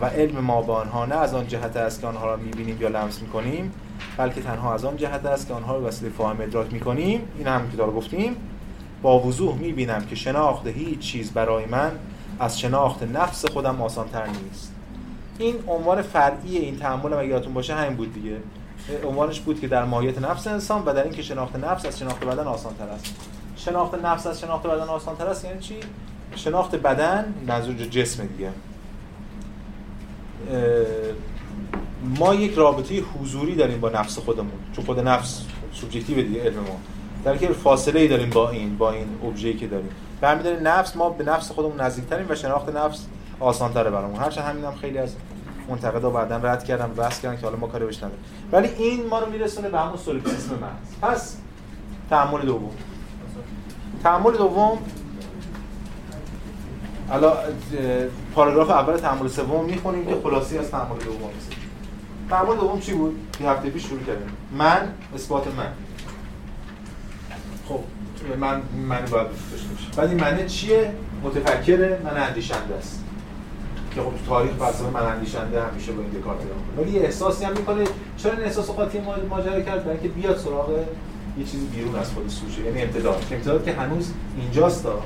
و علم ما به آنها نه از آن جهت است که آنها را می‌بینیم یا لمس می‌کنیم بلکه تنها از آن جهت است که آنها را به وسیله فهم ادراک می‌کنیم. این هم که گفتیم. با وضوح می‌بینم که شناخت هیچ چیز برای من از شناخت نفس خودم آسانتر نیست. این عنوان فرعی این تعامل اگه یادتون باشه همین بود دیگه. عنوانش بود که در ماهیت نفس انسان و در اینکه شناخت نفس از شناخت بدن آسانتر است. شناخت نفس از شناخت بدن آسانتر است یعنی چی؟ شناخت بدن منظور جسم دیگه. ما یک رابطه حضوری داریم با نفس خودمون چون خود نفس سوبژکتیو دیگه علم ما. در که فاصله ای داریم با این با این ابژه‌ای که داریم. همین نفس ما به نفس خودمون نزدیکتریم و شناخت نفس آسان‌تره برامون. هرچند همین هم خیلی از منتقدا بعدا رد کردم بحث کردن که حالا ما کاری بهش ولی این ما رو میرسونه به همون سولیپسیسم محض. پس تعامل دوم. تعامل دوم حالا پاراگراف اول تعامل سوم می‌خونیم که خلاصی از تعامل دوم است تعامل دوم چی بود؟ که هفته پیش شروع کردیم. من اثبات من. خب من من باید داشته بعد این معنی چیه؟ متفکر من اندیشنده است. که خب تاریخ فلسفه من اندیشنده همیشه با این دکارت ولی یه احساسی هم می‌کنه چرا این احساس قاطی ماجرا کرد؟ برای اینکه بیاد سراغ یه چیزی بیرون از خود سوژه. یعنی امتداد. امتداد که هنوز اینجاست دا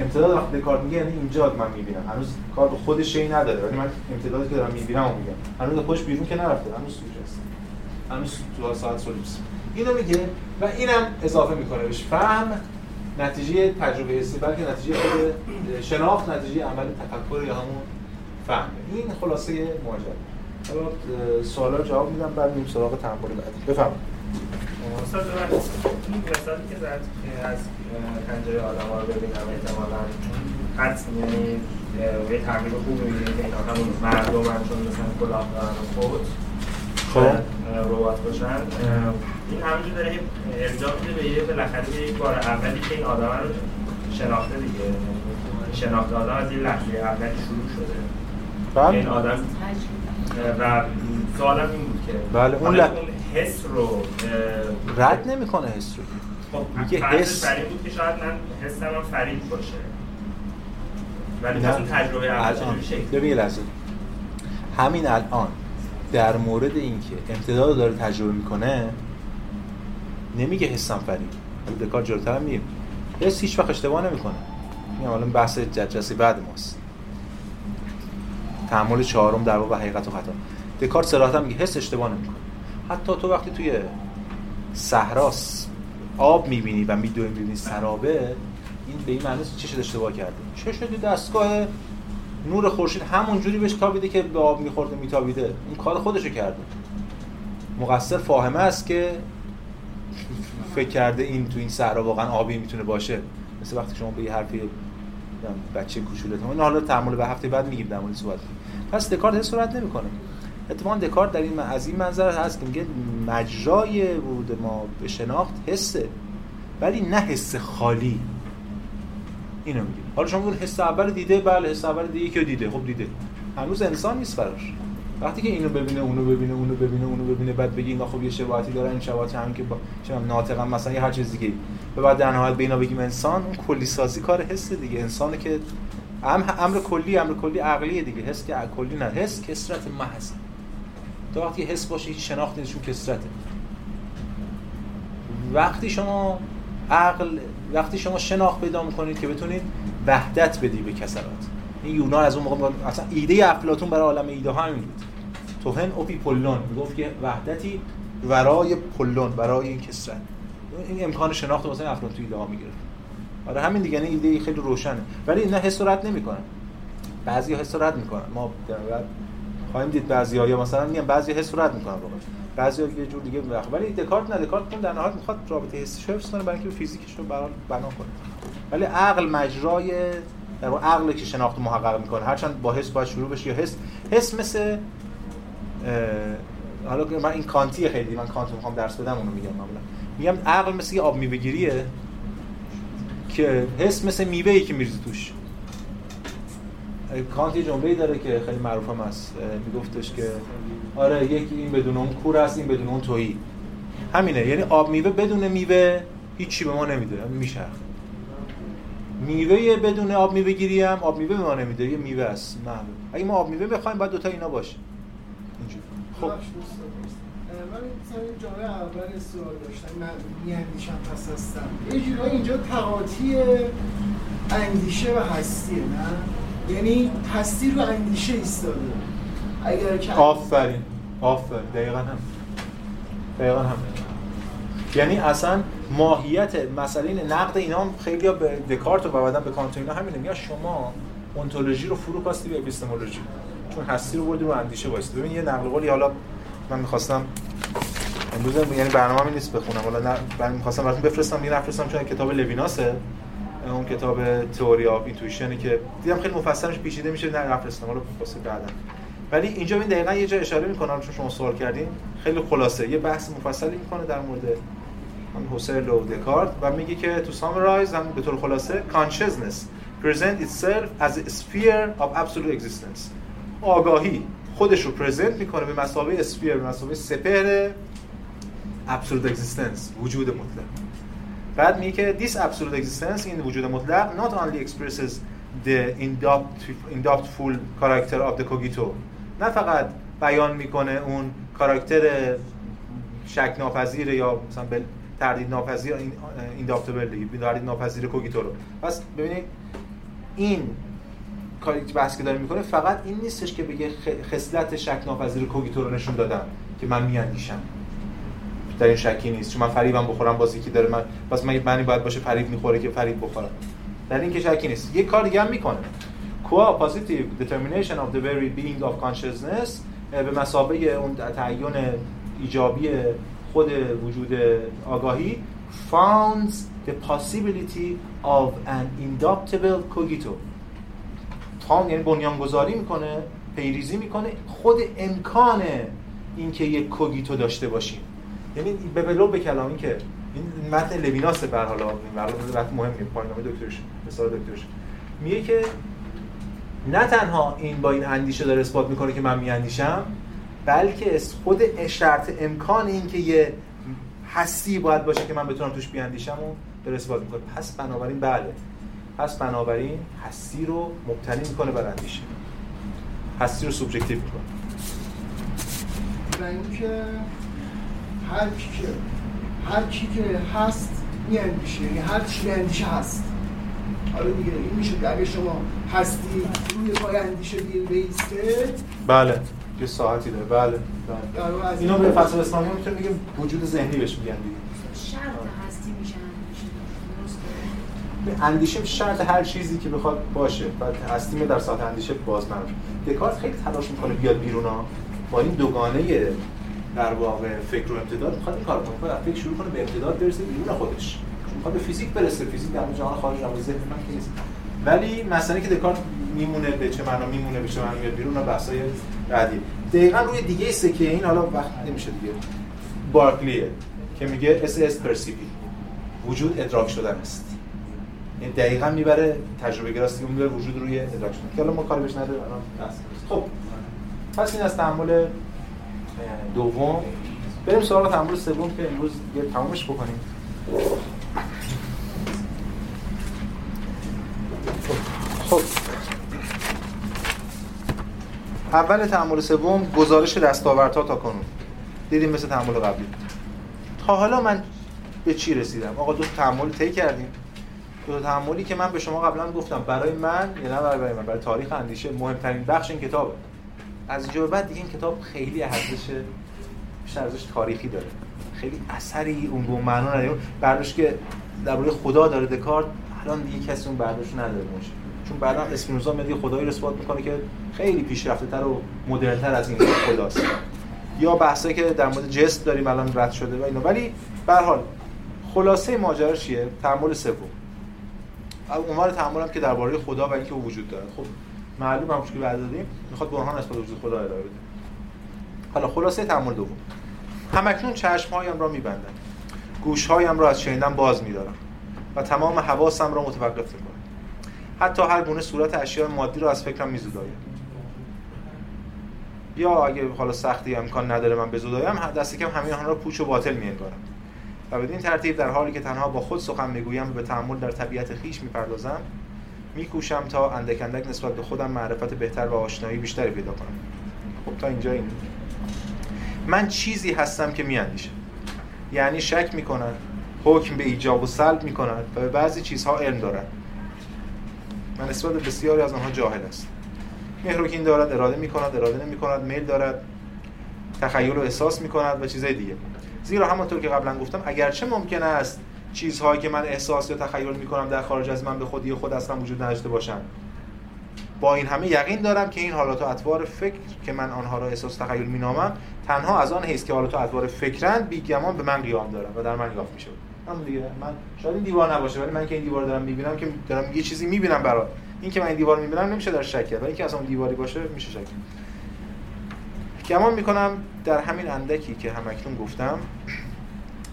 امتداد وقتی دکارت میگه یعنی اینجا من می‌بینم. هنوز کار به خودش شی نداره. ولی من امتدادی که دارم می‌بینم و میگم. هنوز خودش بیرون که نرفته. هنوز سوژه است. هنوز تو ساعت سولیپس اینو میگه و اینم اضافه می‌کنه بهش. فهم نتیجه تجربه حسی بلکه نتیجه خود شناخت نتیجه عمل تفکر یا همون فهم این خلاصه ماجرا. حالا سوالا جواب میدم بعد میریم سراغ تنبول بعدی. بفرمایید. استاد این مثالی که زد از پنجره آدم ها رو ببینم احتمالا قطع یعنی یه تغییر خوب می‌بینیم که اینا همون مردم هم چون مثلا کلاه دارن خود خب. ربات باشن. این همونجور داره ارجاع میده به یه بالاخره یک بار اولی که این آدم رو شناخته دیگه. شناخت آدم از این لحظه اولی شروع شده. بله. این آدم. و سوالم این بود که بله اون, ل... حس رو رد نمی‌کنه حس رو. خب میگه حس. فرید بود که شاید من حسم هم فرید باشه. ولی پس اون تجربه اول شکل ببین لحظه. همین الان در مورد اینکه امتداد داره تجربه می‌کنه نمیگه حسم فرید. دکار جلوتر میگه حس هیچ وقت اشتباه نمی‌کنه. این حالا بحث جلسه بعد ماست. تعامل چهارم در واقع حقیقت و خطا. دکارت صراحتا میگه حس اشتباه نمی‌کنه. حتی تو وقتی توی صحراس آب می‌بینی و میدوی می‌بینی سرابه این به این معنی چشت اشتباه کرده. چشت دستگاه نور خورشید همون جوری بهش تابیده که به آب میخورده میتابیده. اون کار خودشو کرده. مقصر فاهمه است که فکر کرده این تو این صحرا واقعا آبی می‌تونه باشه. مثل وقتی شما به یه حرفی بچه کوچولت این حالا تعامل به هفته بعد میگیم در مورد صحبت. پس دکارت حس صورت نمی‌کنه. اتفاقا دکارت در این از این منظر هست که میگه مجرای ورود ما به شناخت حسه ولی نه حس خالی. اینو میگه. حالا شما اون حس اول دیده بله حس اول دیگه که دیده. خب دیده. هنوز انسان نیست براش. وقتی که اینو ببینه اونو ببینه اونو ببینه اونو ببینه بعد بگی اینا خب یه شباهتی دارن این شباهت هم که با چم ناطقا مثلا یه هر چیز دیگه و بعد در نهایت به اینا بگیم انسان اون کلی سازی کار حس دیگه. انسانه که امر کلی امر کلی عقلیه دیگه. حس که کلی نه. حس کسرت محض. تا وقتی حس باشه هیچ شناخت نیست کسرته وقتی شما عقل وقتی شما شناخت پیدا می‌کنید که بتونید وحدت بدی به کسرات این یونان از اون موقع اصلا ایده افلاطون برای عالم ایده ها همین بود. توهن اوپی پولون می‌گفت که وحدتی ورای پلون ورای این کسرت این امکان شناخت واسه افلاطون تو ایده ها می‌گرفت. آره همین دیگه یعنی ایده خیلی روشنه. ولی اینا حس رد نمی‌کنن. بعضی حس رد می‌کنن. ما در خواهیم دید بعضی ها مثلا میگن بعضی حس رد می‌کنن واقعا بعضی یه جور دیگه می‌خواد ولی دکارت نه دکارت در نهایت می‌خواد رابطه حسی حفظ کنه برای اینکه فیزیکش رو برای بنا کنه. ولی عقل مجرای در واقع عقل که شناخت محقق می‌کنه. هرچند با حس باید شروع بشه یا حس حس مثل حالا من این کانتی خیلی من کانت می‌خوام درس بدم اونو میگم معمولا. میگم عقل مثل یه آب میوه‌گیریه. که حس مثل میوه‌ای که میریزی توش. کانت یه داره که خیلی معروف هم هست میگفتش که آره یکی این بدون اون کور است این بدون اون تویی همینه یعنی آب میوه بدون میوه هیچی به ما نمیده میشه. میوه بدون آب میوه گیری هم آب میوه به ما نمیده یه میوه است. نه. اگه ما آب میوه بخوایم باید دوتا اینا باشه. اینجوری. خب. من این جای اول سوال داشتم من میاندیشم پس هستم یه جورایی اینجا تقاطی اندیشه و هستیه نه؟ یعنی هستی رو اندیشه ایستاده. اگر که آفرین. آفرین. دقیقا هم. دقیقا هم. یعنی اصلا ماهیت مسئله نقد لویناس هم خیلی به دکارت و بعدا به کانت اینا همینه. میگه شما اونتولوژی رو فرو کاستی به اپیستمولوژی. چون هستی رو بردی رو اندیشه واسه ببین یه نقل قولی حالا من می‌خواستم امروز یعنی برنامه نیست بخونم. حالا من می‌خواستم براتون بفرستم یه نفرستم چون کتاب لویناسه. اون کتاب Theory of Intuition ی که دیدم خیلی مفصلش پیچیده میشه نه نفرستم حالا واسه بعدا ولی اینجا این دقیقا یه جا اشاره می‌کنه چون شما سوال کردین. خیلی خلاصه یه بحث مفصلی می‌کنه در مورد حسل و دکارت و میگه که تو سامرایز هم به طور خلاصه consciousness present itself as a sphere of absolute existence. آگاهی خودش رو پرزنت می‌کنه به مسابقه اسفیر به مسابقه سپهر absolute existence وجود مطلق. بعد میگه که this absolute existence این وجود مطلق not only expresses the indoctful character of the cogito نه فقط بیان می‌کنه اون کاراکتر شک ناپذیر یا مثلا تردید ناپذیر این دیگه تردید ناپذیر کوگیتو رو. پس ببینید این کاری که بحث که داره می‌کنه فقط این نیستش که بگه خصلت شک ناپذیر کوگیتو رو نشون دادم که من میاندیشم. در این شکی نیست. چون من فریبم بخورم بازی که داره من پس من معنی باید باشه فریب می‌خوره که فریب بخورم. در این که شکی نیست. یه کار دیگه هم می‌کنه. Qua positive determination of the very being of consciousness به مسابقه اون تعین ایجابی خود وجود آگاهی founds the possibility of an indoctable cogito. فاوند یعنی بنیانگذاری می‌کنه پیریزی می‌کنه خود امکان اینکه یک کوگیتو داشته باشیم. یعنی به بلو به کلامی که این متن لویناس به حالا متن مهمه پایان‌نامه دکترش مثال دکترش. میگه که نه تنها این با این اندیشه داره اثبات می‌کنه که من میاندیشم بلکه خود شرط امکان این که یه هستی باید باشه که من بتونم توش بیاندیشم و داره اثبات می‌کنه. پس بنابراین بله. پس بنابراین هستی رو مبتنی می‌کنه بر اندیشه. هستی رو سوبژکتیو می‌کنه. و اینکه هر کی که هر کی که هست میاندیشه. یعنی هر چی اندیشه هست. حالا دیگه این میشه که اگه شما هستی روی پای اندیشه بیسته. بله. یه ساعتی داره. بله, بله. اینو به فلسفه اسلامی می‌تونیم بگیم وجود ذهنی بهش میگن دیگه. شرط هستی میشه اندیشه. شرط هر چیزی که بخواد باشه. بعد هستی در ساعت اندیشه باز من دکارت خیلی تلاش می‌کنه بیاد بیرون ها. با این دوگانه در واقع فکر و امتداد می‌خواد این کار کنه فکر شروع کنه به امتداد برسه بیرون خودش. می‌خواد به فیزیک برسه. فیزیک در جهان خارج از ذهن من نیست. ولی مسئله که دکارت میمونه به چه معنا میمونه به چه معنا میاد بیرون بحثای بعدی. دقیقا روی دیگه سکه این حالا وقت نمیشه دیگه. بارکلیه که میگه esse est percipi وجود ادراک شدن است. این دقیقا می‌بره تجربه گراستی می‌بره وجود روی ادراک شدن. که حالا ما کار بهش نداریم خب پس این از تأمل دوم. بریم سراغ تأمل سوم که امروز دیگه تمامش بکنیم. خب. اول تأمل سوم گزارش دستاوردها تا کنون. دیدیم مثل تعامل قبلی. تا حالا من به چی رسیدم؟ آقا دو تعامل طی کردیم. دو تعاملی که من به شما قبلا گفتم. برای من یا نه برای من برای تاریخ اندیشه مهمترین بخش این کتابه. از اینجا بعد دیگه این کتاب خیلی ارزش بیشتر ارزش تاریخی داره. خیلی اثری اون به معنا نداره. برداشت که درباره خدا داره دکارت الان دیگه کسی اون برداشت نداره باشه چون بعدا اسپینوزا میاد خدایی رو اثبات می‌کنه که خیلی پیشرفته تر و مدرن تر از این خداست. یا بحثایی که در مورد جست داریم الان رد شده و اینا. ولی به حال خلاصه ماجرا چیه؟ تعامل سوم. عنوان تعامل که درباره خدا و اینکه وجود داره خب معلوم هم که بعد دادیم می‌خواد برهان اثبات وجود خدا ارائه بده. حالا خلاصه تعامل دوم. همکنون چشمهایم را میبندم. گوشهایم را از شنیدن باز میدارم و تمام حواسم را متوقف می‌کنم. حتی هر گونه صورت اشیاء مادی را از فکرم میزودایم یا اگه حالا سختی امکان نداره من بزودایم دست کم همین را پوچ و باطل میانگارم و بدین ترتیب در حالی که تنها با خود سخن می‌گویم و به تعامل در طبیعت خیش می‌پردازم میکوشم تا اندک اندک نسبت به خودم معرفت بهتر و آشنایی بیشتری پیدا کنم. خب تا اینجا این. من چیزی هستم که میاندیشم. یعنی شک می‌کند حکم به ایجاب و سلب می‌کند و به بعضی چیزها علم دارد من نسبت بسیاری از آنها جاهل است مهروکین دارد اراده می‌کند اراده نمی‌کند میل دارد تخیل و احساس می‌کند و چیزهای دیگه. زیرا همانطور که قبلا گفتم اگرچه ممکن است چیزهایی که من احساس یا تخیل می‌کنم در خارج از من به خودی خود اصلا وجود نداشته باشن. با این همه یقین دارم که این حالات و اطوار فکر که من آنها را احساس تخیل مینامم تنها از آن حیث که حالات و اطوار فکرند بیگمان به من قیام دارم و در من یافت میشه هم دیگه. من شاید این دیوار نباشه ولی من که این دیوار دارم می‌بینم که دارم یه چیزی می‌بینم برای این که من این دیوار می‌بینم نمیشه در شک کرد ولی که اصلا دیواری باشه میشه شک گمان می‌کنم در همین اندکی که همکنون گفتم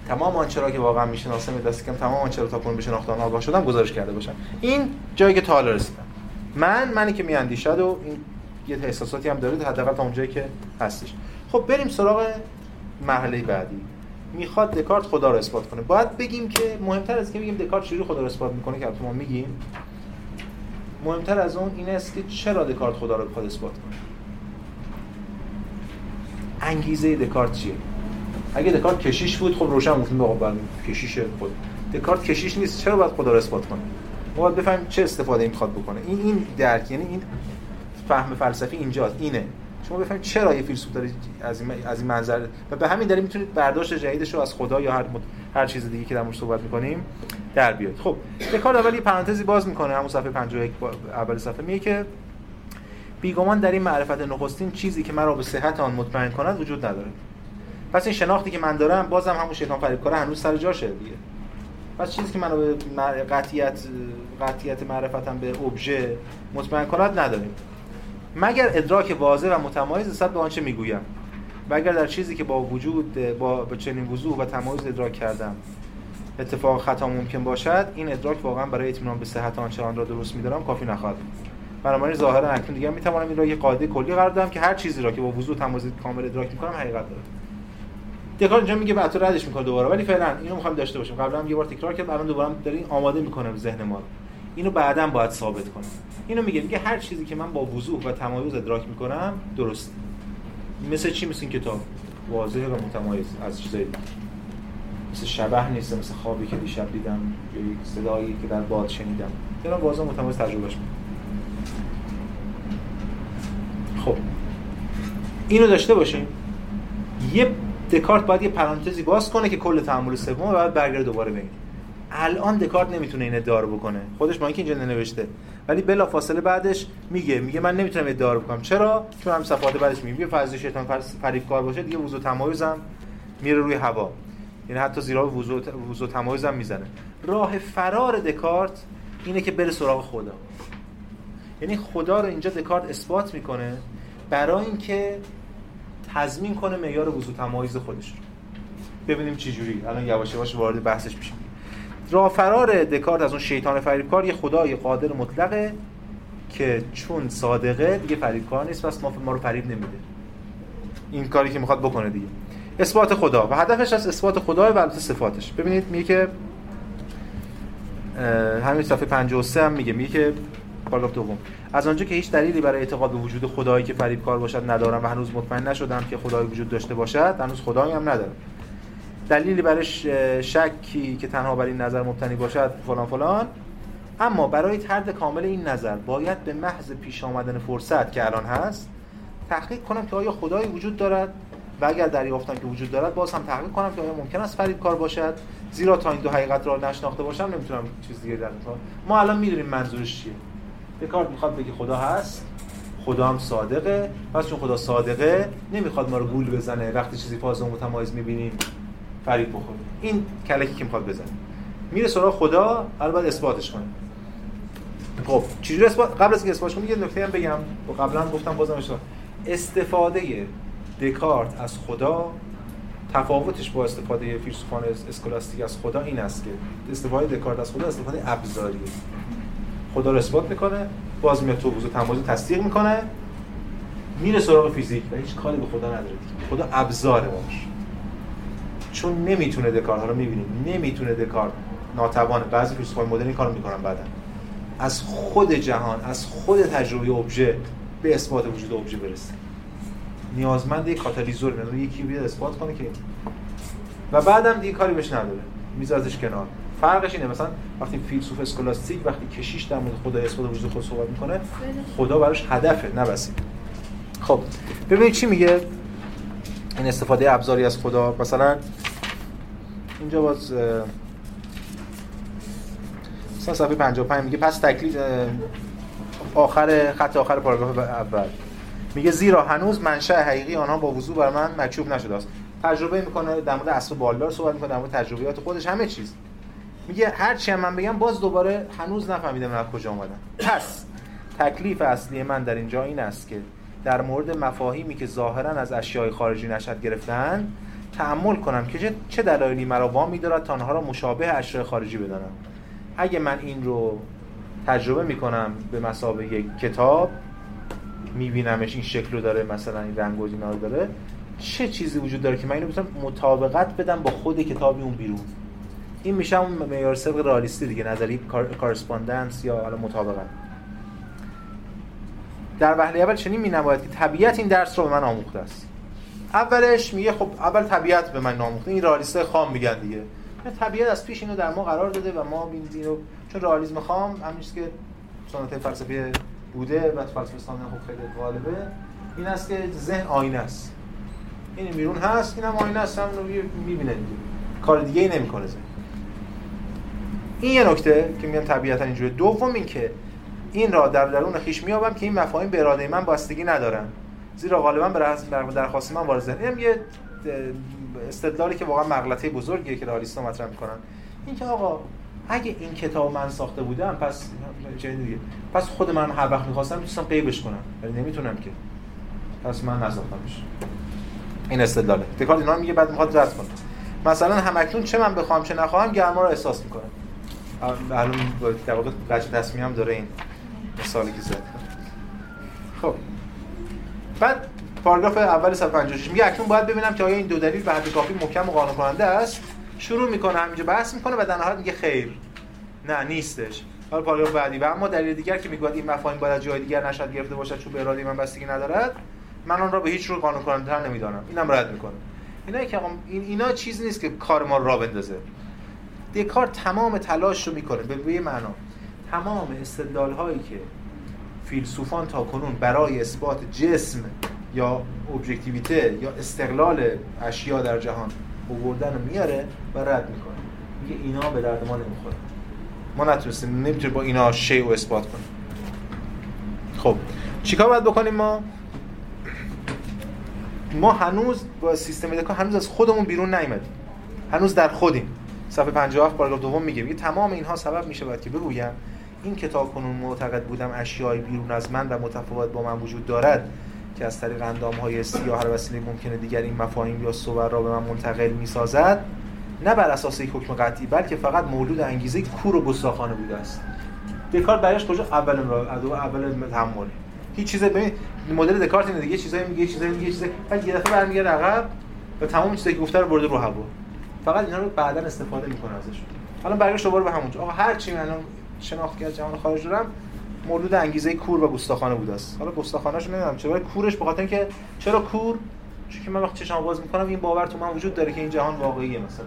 تمام آنچه را که واقعا می‌شناسم دست کم تمام آنچه را تا کنون به آگاه شدم گزارش کرده باشم. این جایی که تا حالا رسیدم. من منی که میاندیشد و این یه احساساتی هم داره حداقل تا اونجایی که هستش. خب بریم سراغ مرحله بعدی. می‌خواد دکارت خدا رو اثبات کنه. باید بگیم که مهمتر از که بگیم دکارت چجوری خدا رو اثبات می‌کنه که ما میگیم مهمتر از اون این است که چرا دکارت خدا رو بخواد اثبات کنه. انگیزه دکارت چیه؟ اگه دکارت کشیش بود خب روشن گفتیم بابا بله کشیش خود دکارت کشیش نیست. چرا باید خدا رو اثبات کنه؟ ما باید بفهمیم چه استفاده می‌خواد بکنه. این این درک یعنی این فهم فلسفی اینجاست. اینه. شما بفهمید چرا یه فیلسوف داره از این از این منظر و به همین دلیل می‌تونید برداشت جدیدش رو از خدا یا هر هر چیز دیگه که در مورد صحبت می‌کنیم در بیاد خب دکارت اول یه پرانتزی باز می‌کنه. همون صفحه 51 اول صفحه میگه که بیگمان در این معرفت نخستین چیزی که مرا به صحت آن مطمئن کند وجود نداره پس این شناختی که من دارم بازم همون شیطان فریب کاره هنوز سر جاشه دیگه. پس چیزی که منو به قطعیت قطعیت معرفتم به ابژه مطمئن کند نداریم. مگر ادراک واضح و متمایز نسبت به آنچه می‌گویم؟ و اگر در چیزی که با وجود با چنین وضوح و تمایز ادراک کردم اتفاق خطا ممکن باشد این ادراک واقعا برای اطمینان به صحت آنچه آن را درست میدارم کافی نخواهد بنابراین ظاهرا اکنون دیگه می‌توانم این را یک قاعده کلی قرار دهم که هر چیزی را که با وضوح تمایز کامل ادراک می‌کنم حقیقت داره دکار اینجا میگه بعد ردش می‌کنه دوباره. ولی فعلا اینو می‌خوام داشته باشیم. قبلا هم یه بار تکرار کردم الان دوباره دارین آماده می‌کنه ذهن ما رو. اینو بعدا باید ثابت کنم اینو میگه میگه هر چیزی که من با وضوح و تمایز ادراک می‌کنم درست. مثل چی؟ مثل این کتاب. واضح و متمایز از چیزای دیگه مثل شبه نیست مثل خوابی که دیشب دیدم یا یک صدایی که در باد شنیدم. دارم واضح متمایز تجربهش می‌کنم خب. اینو داشته باشیم یه دکارت باید یه پرانتزی باز کنه که کل تعامل سوم بعد برگرده دوباره ببینیم الان دکارت نمی‌تونه این ادعا رو بکنه. خودش با اینکه اینجا ننوشته. ولی بلا فاصله بعدش میگه میگه من نمی‌تونم ادعا رو بکنم. چرا؟ چون هم صفات بعدش میگه فرض شیطان فریب کار باشه دیگه وضو تمایزم میره روی هوا. یعنی حتی زیرا وضو وضو تمایزم می‌زنه. راه فرار دکارت اینه که بره سراغ خدا. یعنی خدا رو اینجا دکارت اثبات می‌کنه برای اینکه تضمین کنه معیار وضو تمایز خودش رو. ببینیم چه جوری. الان یواش یواش وارد بحثش میشیم. راه فرار دکارت از اون شیطان فریبکار یه خدای قادر مطلقه که چون صادقه دیگه فریبکار نیست پس ما ما رو فریب نمیده. این کاری که می‌خواد بکنه دیگه. اثبات خدا. و هدفش از اثبات خدا و البته صفاتش. ببینید میگه که همین صفحه 53 هم میگه. میگه که پاراگراف دوم. از آنجا که هیچ دلیلی برای اعتقاد به وجود خدایی که فریبکار باشد ندارم و هنوز مطمئن نشدم که خدایی وجود داشته باشد هنوز خدایی هم ندارم. دلیلی برای شکی که تنها بر این نظر مبتنی باشد فلان فلان. اما برای ترد کامل این نظر باید به محض پیش آمدن فرصت که الان هست تحقیق کنم که آیا خدایی وجود دارد و اگر دریافتم که وجود دارد باز هم تحقیق کنم که آیا ممکن است فرید کار باشد. زیرا تا این دو حقیقت را نشناخته باشم نمی‌تونم چیز دیگه در ما الان می‌دونیم منظورش چیه. دکارت می‌خواد بگه خدا هست خدا هم صادقه. پس چون خدا صادقه نمی‌خواد ما رو گول بزنه. وقتی چیزی فاز و متمایز می‌بینیم فرید بخوره این کلکی که می‌خواد بزنه. میره سراغ خدا البته اثباتش کنه. خب چجوری اثبات؟ قبل از اینکه اثباتش کنه یه نکته هم بگم. قبلا گفتم بازم اشتباه. استفاده دکارت از خدا تفاوتش با استفاده فیلسوفان اسکولاستیک از خدا این است که استفاده دکارت از خدا استفاده ابزاریه. خدا رو اثبات می‌کنه. باز میاد تو وجود تمایز تصدیق می‌کنه. میره سراغ فیزیک و هیچ کاری به خدا نداره خدا ابزاره باش. چون نمی‌تونه دکارت ها رو می‌بینیم نمی‌تونه دکارت ناتوانه. بعضی فیلسوفان مدرن این کارو می‌کنن بعدا. از خود جهان از خود تجربه ابژه به اثبات وجود ابژه برسه. نیازمند یک کاتالیزور یعنی یکی بیاد اثبات کنه که و بعدم دیگه کاری بهش نداره. میذارتش کنار. فرقش اینه. مثلا وقتی فیلسوف اسکولاستیک وقتی کشیش در مورد خدا اثبات وجود خود صحبت می‌کنه خدا براش هدفه نه وسیله. خب ببینید چی میگه؟ این استفاده ابزاری از خدا. مثلا اینجا باز مثلا صفحه 55 میگه پس تکلیف آخر خط آخر پاراگراف اول. میگه زیرا هنوز منشأ حقیقی آنها با وضوح بر من مکشوف نشده است. تجربه می‌کنه در مورد اصل بالدار صحبت می‌کنه در مورد تجربیات خودش همه چیز. میگه هر چی من بگم باز دوباره هنوز نفهمیدم از کجا اومدن پس تکلیف اصلی من در اینجا این است که در مورد مفاهیمی که ظاهرا از اشیاء خارجی نشد گرفتن تحمل کنم که چه دلایلی مرا وامی دارد تا آنها را مشابه اشیاء خارجی بدانم. اگه من این رو تجربه می‌کنم به مسابقه یک کتاب میبینمش این شکل رو داره مثلا این رنگ و رو داره چه چیزی وجود داره که من اینو بتونم مطابقت بدم با خود کتابی اون بیرون؟ این میشه اون معیار سبق رالیستی دیگه نظری کارسپاندنس یا حالا مطابقت. در وهله اول چنین مینماید که طبیعت این درس رو به من آموخته است. اولش میگه خب اول طبیعت به من آموخته این رالیسته خام میگن دیگه. طبیعت از پیش اینو در ما قرار داده و ما این رو چون رئالیسم خام همین که سنت فلسفی بوده و فلسفه اسلامی خب خیلی غالبه این است که ذهن آینه است. این بیرون هست اینم آینه است هم رو می‌بینه کار دیگه ای نمی‌کنه ذهن. این یه نکته که میگم طبیعتا اینجوری دوم این که این را در درون خیش میابم که این مفاهیم به اراده من بستگی ندارن. زیرا غالبا به درخواست من وارد اینم یه استدلالی که واقعا مغلطه بزرگیه که رالیستا مطرح می‌کنن. این که آقا اگه این کتاب من ساخته بودم پس دیگه پس خود من هر وقت می‌خواستم می‌تونستم قیبش کنم. ولی نمی‌تونم که. پس من نساختمش این استدلاله. دکارت اینا میگه بعد می‌خواد رد کنه. مثلا همکنون چه من بخوام چه نخواهم گرما رو احساس می‌کنه. الان در واقع بچه تصمیم هم داره این مثالی که زد. خب. بعد پاراگراف اول 156 میگه اکنون باید ببینم که آیا این دو دلیل به حد کافی محکم و قانع کننده است؟ شروع می‌کنه همینجا بحث می‌کنه و در نهایت میگه خیر. نه نیستش. حالا پاراگراف بعدی. و اما دلیل دیگر که میگه این مفاهیم باید جای دیگر نشد گرفته باشد چون به اراده من بستگی ندارد من آن را به هیچ رو قانع کننده نمی‌دانم. اینم رد می‌کنه. اینا که این اینا چیز نیست که کار ما را بندازه. دکارت تمام تلاش رو می‌کنه. به یه معنا. تمام استدلال هایی که فیلسوفان تا کنون برای اثبات جسم یا ابجکتیویته یا استقلال اشیا در جهان آوردن رو میاره و رد می‌کنه. میگه اینا به درد ما نمی‌خوره. ما نتونستیم نمی‌تونیم با اینا شیء و اثبات کنیم. خب چیکار باید بکنیم ما؟ ما هنوز با سیستم دکا هنوز از خودمون بیرون نیومدیم. هنوز در خودیم. صفحه 57 پاراگراف دوم میگه میگه تمام اینها سبب میشه باید که بگویم این کتاب کنون معتقد بودم اشیای بیرون از من و متفاوت با من وجود دارد که از طریق اندام های سیاه هر وسیله ممکنه دیگر این مفاهیم یا صور را به من منتقل می‌سازد نه بر اساس یک حکم قطعی بلکه فقط مولود انگیزه کور و گستاخانه بوده است. دکارت برایش کجا؟ اول ادو اول تحمل. هیچ چیز ببین مدل دکارت اینه دیگه چیزایی میگه چیزایی میگه چیزایی بعد یه دفعه برمیگرده عقب و تمام چیزایی که گفته رو برده رو هوا. فقط اینا رو بعدا استفاده می‌کنه ازش حالا برگشت دوباره به همونجا. آقا هر چی من شناخت از جهان خارج دارم مولود انگیزه کور و گستاخانه بوده است. حالا گستاخانه‌شو نمی‌دونم چرا کورش بخاطر اینکه چرا کور؟ چون که من وقتی چشام باز می‌کنم این باور تو من وجود داره که این جهان واقعیه مثلا.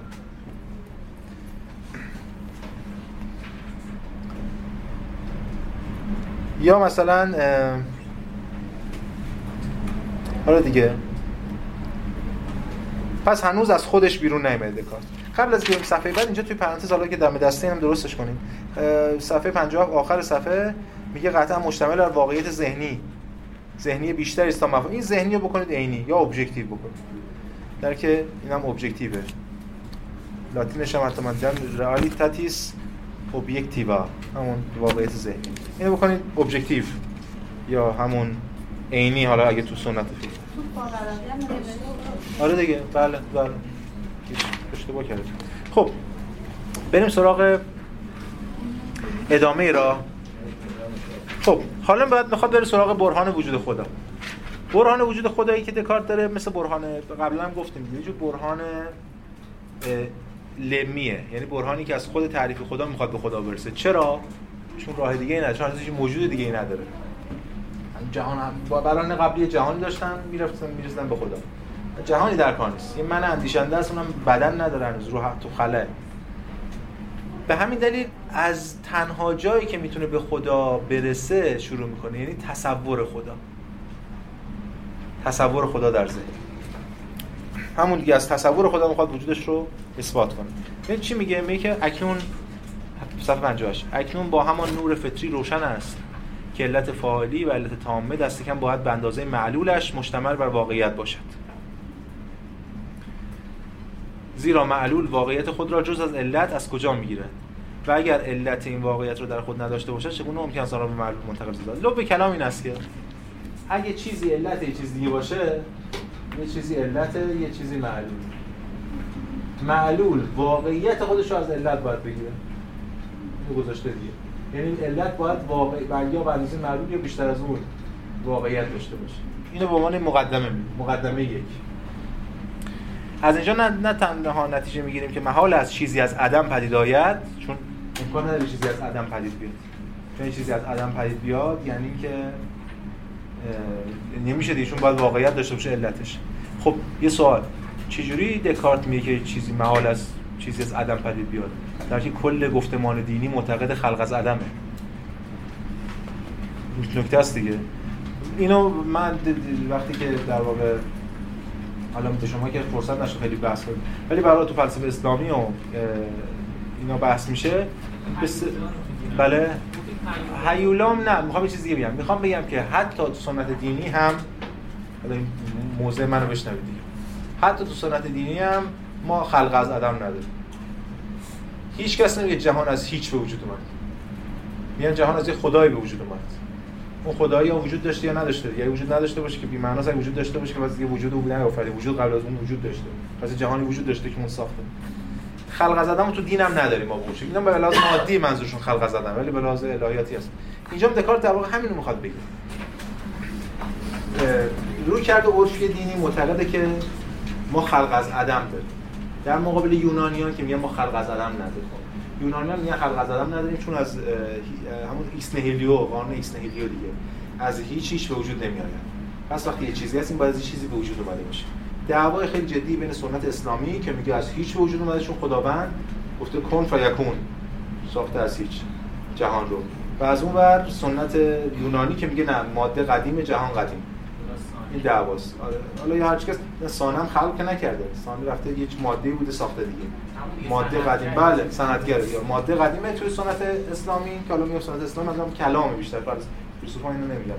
یا مثلا حالا دیگه. پس هنوز از خودش بیرون نیامده دکارت قبل از بریم صفحه بعد اینجا توی پرانتز حالا که دم دسته هم درستش کنیم. صفحه 50 آخر صفحه میگه قطعا مشتمل بر واقعیت ذهنی. ذهنی بیشتری است تا مفهوم. این ذهنی رو بکنید عینی یا objective بکنید. در که اینم objective ه لاتینش هم حتی من realitatis objectiva همون واقعیت ذهنی. اینو بکنید ابجکتیو یا همون عینی حالا اگه تو سنت فیلم آره دیگه بله بله. اشتباه کردید خب بریم سراغ ادامه را. خب حالا باید می‌خواد بره سراغ برهان وجود خدا. برهان وجود خدایی که دکارت داره مثل برهان قبلا هم گفتیم یه جور برهان لمیه. یعنی برهانی که از خود تعریف خدا می‌خواد به خدا برسه. چرا؟ چون راه دیگه ای نداره چون موجود دیگه ای نداره. جهان با بران قبلی جهانی داشتن می‌رفتن می‌رسیدن به خدا. جهانی در کار نیست. یه من اندیشنده است اونم بدن نداره هنوز رو تو خلاه. به همین دلیل از تنها جایی که می‌تونه به خدا برسه شروع می‌کنه یعنی تصور خدا. تصور خدا در ذهن. همون دیگه از تصور خدا می‌خواد وجودش رو اثبات کنه. ببین چی میگه؟ میگه اکنون صفحه 58 اکنون با همان نور فطری روشن است. که علت فاعلی و علت تامه دست کم باید به اندازه معلولش مشتمل بر واقعیت باشد. زیرا معلول واقعیت خود را جز از علت از کجا می‌گیرد و اگر علت این واقعیت رو در خود نداشته باشد چگونه ممکن است آن را به معلول منتقل سازد؟ لب کلام این است که اگه چیزی علت یه چیز دیگه باشه یه چیزی علت یه چیزی معلول. معلول واقعیت خودش رو از علت باید بگیره. گذاشته دیگه. یعنی این علت باید واقع یا بعد از این معلول یا بیشتر از اون واقعیت داشته باشه. اینو به عنوان مقدمه می‌بینیم. مقدمه یک. از اینجا نه, نه تنها نتیجه می‌گیریم که محال از چیزی از عدم پدید آید چون امکان نداره چیزی از عدم پدید بیاد. چون چیزی از عدم پدید بیاد یعنی که نمیشه دیگه چون باید واقعیت داشته باشه علتش. خب یه سوال. چجوری دکارت میگه که چیزی محال از چیزی از عدم پدید بیاد؟ در که کل گفتمان دینی معتقد خلق از عدمه. نکته است دیگه. اینو من وقتی که در واقع حالا به شما که فرصت نشه خیلی بحث کنیم ولی برای تو فلسفه اسلامی و اینا بحث میشه بس... بله. هیولام نه می‌خوام یه چیز دیگه بگم. می‌خوام بگم که حتی تو سنت دینی هم حالا این موضع منو بشنوید دیگه. حتی تو سنت دینی هم ما خلق از عدم نداریم. هیچ کس نمیگه جهان از هیچ به وجود اومد. میگن جهان از یه خدایی به وجود اومد. اون خدایی یا وجود داشته یا نداشته. یا وجود نداشته باشه که بی معناست وجود داشته باشه که واسه وجود او نیافرده وجود قبل از اون وجود داشته. پس جهانی وجود داشته که اون ساخته. خلق از عدم تو دین هم نداریم ما بوشه اینا به لحاظ مادی منظورشون خلق از عدم ولی به لحاظ الهیاتی هست. اینجا دکارت در واقع همین رو می‌خواد بگه. اه، رویکرد عرفی دینی معتقده که ما خلق از عدم داریم. در مقابل یونانیان که میگن ما خلق از عدم نداریم. یونانیان میگن خلق از عدم نداریم چون از همون ex nihilo قانون ex nihilo دیگه. از هیچ هیچ به وجود نمیآید پس وقتی یه چیزی هست این باید از چیزی به وجود اومده باشه. دعوای خیلی جدی بین سنت اسلامی که میگه از هیچ به وجود اومده چون خداوند گفته کن فیکون ساخته از هیچ جهان رو. و از اون ور سنت یونانی که میگه نه ماده قدیم جهان قدیم. این دعواست. آره. حالا یا هر کس سانم خلق که نکرده. سانه رفته یه ماده بوده ساخته دیگه. ماده قدیم. بله صنعتگره یا ماده قدیمه توی سنت اسلامی که حالا میگم سنت اسلامی مثلا کلام بیشتر. فرض فیلسوفا اینو نمیگن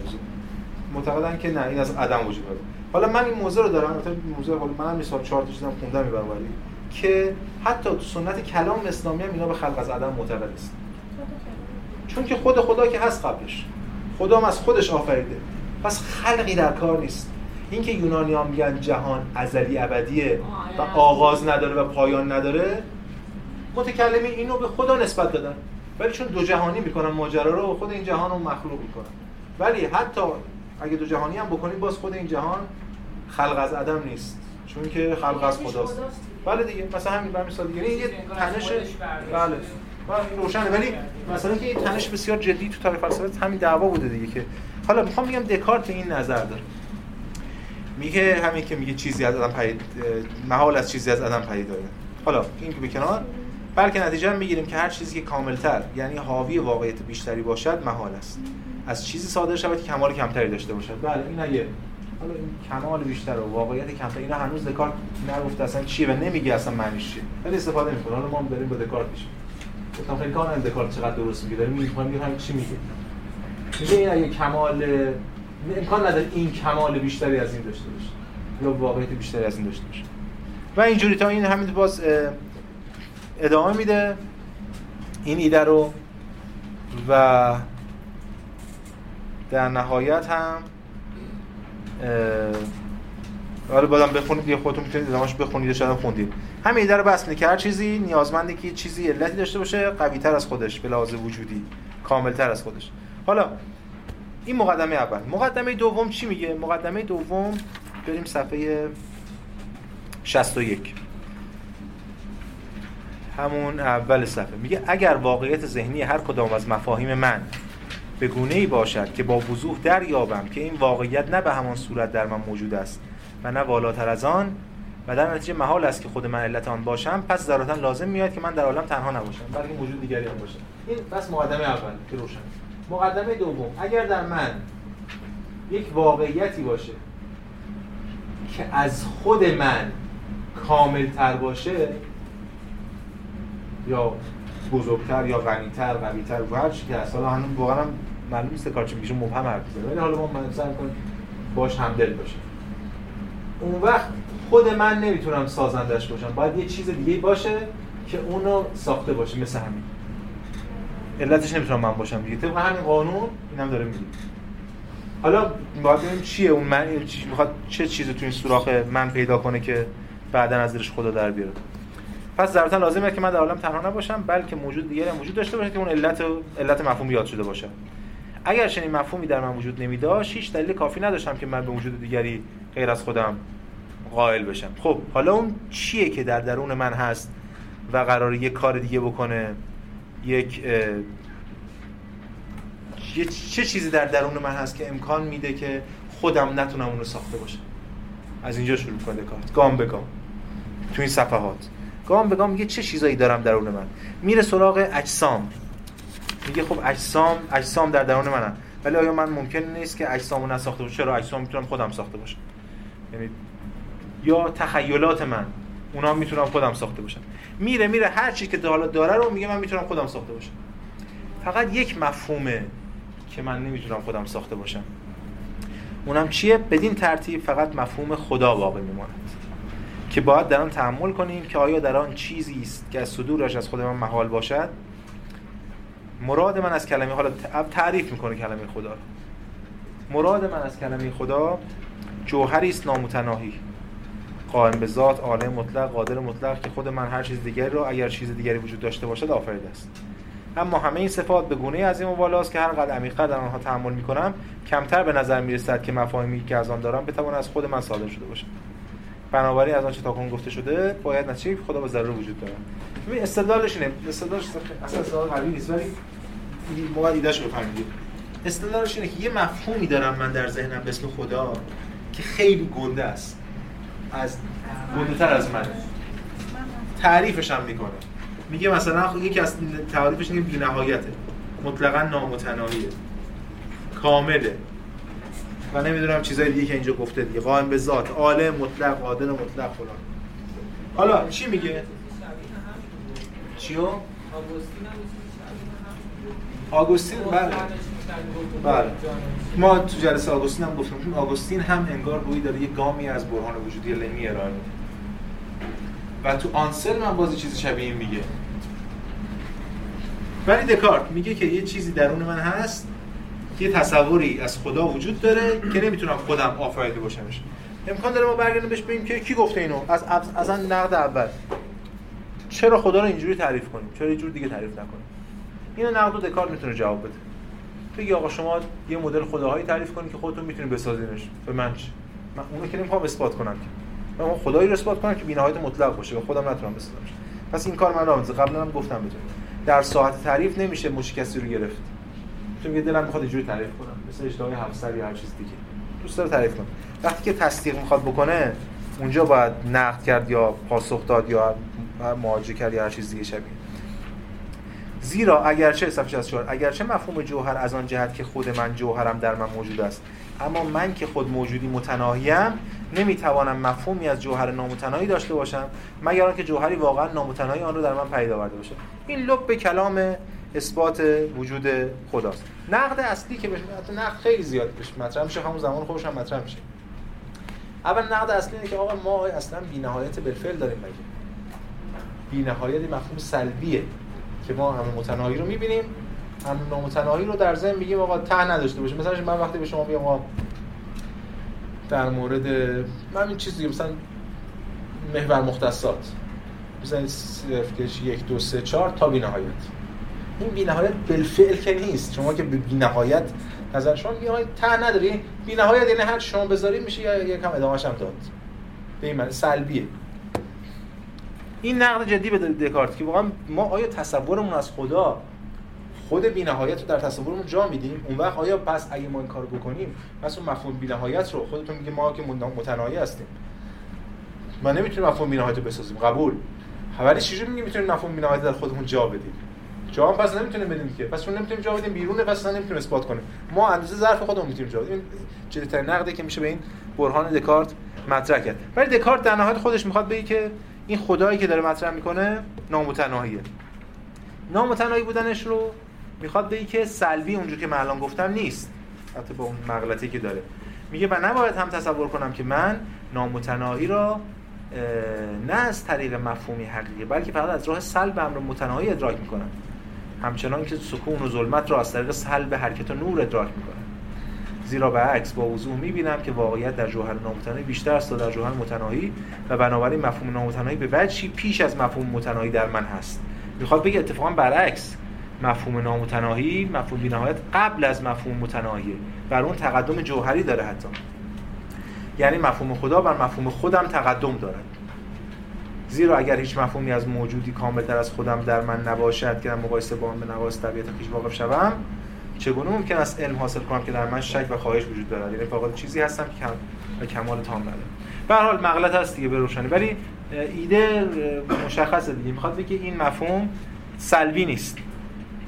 معتقدن که نه این از عدم وجود داره. حالا من این موضوع رو دارم. مثلا موضوع حالا منم مثال چهار تا چیزام خوندم می‌برم ولی که حتی تو سنت کلام اسلامی هم اینا به خلق از عدم معتقد است چون که خود خدا که هست قبلش. خدا هم از خودش آفریده. پس خلقی در کار نیست. اینکه یونانی ها میگن جهان ازلی ابدیه و آغاز نداره و پایان نداره متکلمین اینو به خدا نسبت دادن. ولی چون دو جهانی می‌کنن ماجرا رو خود این جهان رو مخلوق می‌کنن. ولی حتی اگه دو جهانی هم بکنی باز خود این جهان خلق از عدم نیست. چون که خلق از خداست. بله دیگه. مثلا همین برمی مثال دیگه. این یه تنش بله. روشنه. ولی مثلا که این تنش بسیار جدی تو تاریخ فلسفه همین دعوا بوده دیگه که حالا می‌خوام بگم دکارت به این نظر داره. میگه همین که میگه چیزی از آدم پدید محال از چیزی از آدم پدید آید حالا این که به کنار بلکه نتیجه می‌گیریم که هر چیزی که کاملتر یعنی حاوی واقعیت بیشتری باشد محال است. از چیزی صادر شود که کمال کمتری داشته باشد. بله این اگه حالا این کمال بیشتر و واقعیت کمتر اینا هنوز دکارت نگفته اصلا چیه و نمیگه اصلا معنیش چیه. ولی استفاده می‌کنه. حالا ما داریم با دکارت میشیم. گفتم خیلی کار دکارت چقدر درست میگه. داریم میگه چی میگه. میگه این اگه کمال امکان نداره این کمال بیشتری از این داشته باشه. یا واقعیت بیشتری از این داشته باشه. و اینجوری تا این همین باز ادامه میده این ایده رو و در نهایت هم حالا بازم بخونید یه خودتون می‌تونید ادامهش بخونید شاید خوندید. همین ایده رو بس هر چیزی نیازمنده که چیزی علتی داشته باشه قوی تر از خودش به لحاظ وجودی کامل تر از خودش. حالا این مقدمه اول. مقدمه دوم چی میگه؟ مقدمه دوم بریم صفحه 61 همون اول صفحه. میگه اگر واقعیت ذهنی هر کدام از مفاهیم من به گونه ای باشد که با وضوح دریابم که این واقعیت نه به همان صورت در من موجود است و نه والاتر از آن و در نتیجه محال است که خود من علت آن باشم پس ضرورتا لازم میاد که من در عالم تنها نباشم بلکه موجود دیگری هم باشه. این بس مقدمه اول که روشن. مقدمه دوم. اگر در من یک واقعیتی باشه که از خود من کامل تر باشه یا بزرگتر یا غنیتر قویتر و هر که هست حالا هنوز واقعا معلوم نیست کار چی میگه مبهم حرف ولی حالا ما مثلا کنیم باش همدل باشه. اون وقت خود من نمی‌تونم سازندش باشم. باید یه چیز دیگه باشه که اونو ساخته باشه مثل همین. علتش نمی‌تونم من باشم دیگه. طبق همین قانون اینم داره میگه. حالا باید ببینیم چیه اون من می‌خواد چه چیزی تو این سوراخ من پیدا کنه که بعدا از درش خدا در بیاره. پس ضرورتا لازمه که من در عالم تنها نباشم بلکه موجود دیگری موجود داشته باشه که اون علت علت مفهوم یاد شده باشه. اگر چنین مفهومی در من وجود نمیداشت هیچ دلیل کافی نداشتم که من به وجود دیگری غیر از خودم قائل بشم. خب حالا اون چیه که در درون من هست و قراره یه کار دیگه بکنه؟ یک چه چیزی در درون من هست که امکان میده که خودم نتونم اونو ساخته باشم؟ از اینجا شروع کنه کارت گام به گام. تو این صفحات. گام به گام میگه چه چیزایی دارم درون من؟ میره سراغ اجسام. میگه خب اجسام اجسام در درون منن ولی آیا من ممکن نیست که اجسامو نساخته باشم؟ چرا اجسام می‌تونم خودم ساخته باشم؟ یعنی یا تخیلات من اونا می‌تونم خودم ساخته باشم. میره میره. هر چی که حالا داره رو میگه من می‌تونم خودم ساخته باشم. فقط یک مفهومه که من نمی‌تونم خودم ساخته باشم. اونم چیه؟ بدین ترتیب فقط مفهوم خدا باقی میماند که باید در آن تحمل کنیم که آیا در آن چیزی است که از صدورش از خود من محال باشد؟ مراد من از کلمه حالا تعریف می‌کنه کلمه خدا مراد من از کلمه خدا جوهری است نامتناهی. قائم به ذات عالم مطلق قادر مطلق که خود من هر چیز دیگری را اگر چیز دیگری وجود داشته باشد آفریده است. اما همه این صفات به گونه از این والاست که هر قدر عمیق‌تر در آنها تحمل می‌کنم کمتر به نظر می‌رسد که مفاهیمی که از آن دارم بتواند از خود من صادر شده باشد. بنابراین از آنچه تاکنون گفته شده باید نتیجه خدا به ضرور وجود دارد. ببین استدلالش اینه. استدلالش اصلا استدلال قوی نیست ولی موقع ایدهش رو فهمیدید استدلالش اینه که یه مفهومی دارم من در ذهنم به اسم خدا که خیلی گنده است. از گنده تر از منه تعریفش هم می‌کنه. میگه مثلا یکی از تعریفش اینه بی‌نهایته. مطلقا نامتناهیه. کامله. و نمی‌دونم چیزای دیگه که اینجا گفته دیگه. قائم به ذات. عالم مطلق قادر مطلق فلان. حالا چی میگه؟ چیو؟ آگوستین بله. بله. ما تو جلسه آگوستین هم گفتیم چون آگوستین هم انگار روی داره یه گامی از برهان وجودی لمی ارائه و تو آنسل من بازی چیزی شبیه این میگه. ولی دکارت میگه که یه چیزی درون من هست یه تصوری از خدا وجود داره که نمی‌تونم خودم آفریده باشمش. امکان داره ما برگردیم بهش بگیم که کی گفته اینو؟ از از نقد اول. چرا خدا رو اینجوری تعریف کنیم؟ چرا اینجوری دیگه تعریف نکنیم؟ اینو نقد دکارت می‌تونه جواب بده. بگی آقا شما یه مدل خداهایی تعریف کنید که خودتون می‌تونید بسازینش. به من چی؟ من اونو که نمی‌خوام اثبات کنم که. من خدایی رو اثبات کنم که بی‌نهایت مطلق باشه و خودم نتونم بسازمش پس این کار من رو قبلا هم گفتم بهتون. در ساعت تعریف نمیشه مش کسی رو گرفت. چون میگه دلم می‌خواد اینجوری تعریف کنم. مثل اشتهای همسر یا هر چیز دیگه. دوست داره تعریف کنه. وقتی که تصدیق می‌خواد بکنه اونجا باید نقد کرد یا پاسخ داد یا مواجه کرد یا هر چیز دیگه شبیه. زیرا اگرچه صفحه 64 اگرچه مفهوم جوهر از آن جهت که خود من جوهرم در من موجود است اما من که خود موجودی متناهیم نمی‌توانم مفهومی از جوهر نامتناهی داشته باشم مگر آنکه جوهری واقعا نامتناهی آن رو در من پدید آورده باشه این لب به کلام اثبات وجود خداست. نقد اصلی که بهش نقد خیلی زیاد بهش مطرح میشه همون زمان خودش هم مطرح میشه. اول نقد اصلی اینه که آقا ما اصلا بی‌نهایت بالفعل داریم مگه؟ بی‌نهایت مفهوم سلبیه. که ما همه متناهی رو می‌بینیم. هم نامتناهی رو در ذهن میگیم آقا ته نداشته باشه مثلا من وقتی به شما میگم آقا در مورد من این چیزی مثلا محور مختصات. مثلا صرف یک دو سه چهار تا بی‌نهایت. این بی‌نهایت بالفعل که نیست. شما که بی‌نهایت نظر شما میگه ته نداری. بی‌نهایت یعنی هر شما بذاری میشه یا یکم ادامه‌ش هم داد. به این سلبیه. این نقد جدی به دکارت که واقعا ما آیا تصورمون از خدا خود بی‌نهایت رو در تصورمون جا میدیم؟ اون وقت آیا پس اگه ما این کارو بکنیم پس اون مفهوم بی‌نهایت رو خودتون میگه ما که متناهی هستیم. ما نمی‌تونیم مفهوم بی‌نهایت رو بسازیم. قبول. ولی چجوری میگیم می‌تونیم مفهوم بی‌نهایت در خودمون جا بدیم؟ جا هم پس نمی‌تونیم بدیم که. پس چون نمی‌تونیم جا بدیم بیرونه پس نمی‌تونیم اثبات کنیم. ما اندازه ظرف خودمون می‌تونیم جا بدیم. جدی‌ترین نقدی که میشه به این برهان دکارت مطرح کرد. ولی دکارت در نهایت خودش می‌خواد بگه که این خدایی که داره مطرح می‌کنه نامتناهیه. نامتناهی بودنش رو می‌خواد بگه که سلبی اونجور که من الان گفتم نیست. حتی با اون مغلطی که داره. میگه و نباید هم تصور کنم که من نامتناهی را نه از طریق مفهومی حقیقی بلکه فقط از راه سلب امر متناهی ادراک می‌کنم. همچنان که سکون و ظلمت را از طریق سلب حرکت و نور ادراک می‌کنم. زیرا به عکس با وضوح می‌بینم که واقعیت در جوهر نامتناهی بیشتر است تا در جوهر متناهی و بنابراین مفهوم نامتناهی به وجهی پیش از مفهوم متناهی در من هست. می‌خواد بگه اتفاقا برعکس مفهوم نامتناهی مفهوم بی‌نهایت قبل از مفهوم متناهیه بر اون تقدم جوهری داره حتی. یعنی مفهوم خدا بر مفهوم خودم تقدم دارد. زیرا اگر هیچ مفهومی از موجودی کاملتر از خودم در من نباشد که در مقایسه با آن به نواقص طبیعت خویش واقف شوم چگونه ممکن است علم حاصل کنم که در من شک و خواهش وجود دارد؟ یعنی فقط چیزی هستم که کم و کمال تام ندارم. به هر حال مغلط هست دیگه به روشنی. ولی ایده مشخصه دیگه. می‌خواد بگه این مفهوم سلبی نیست.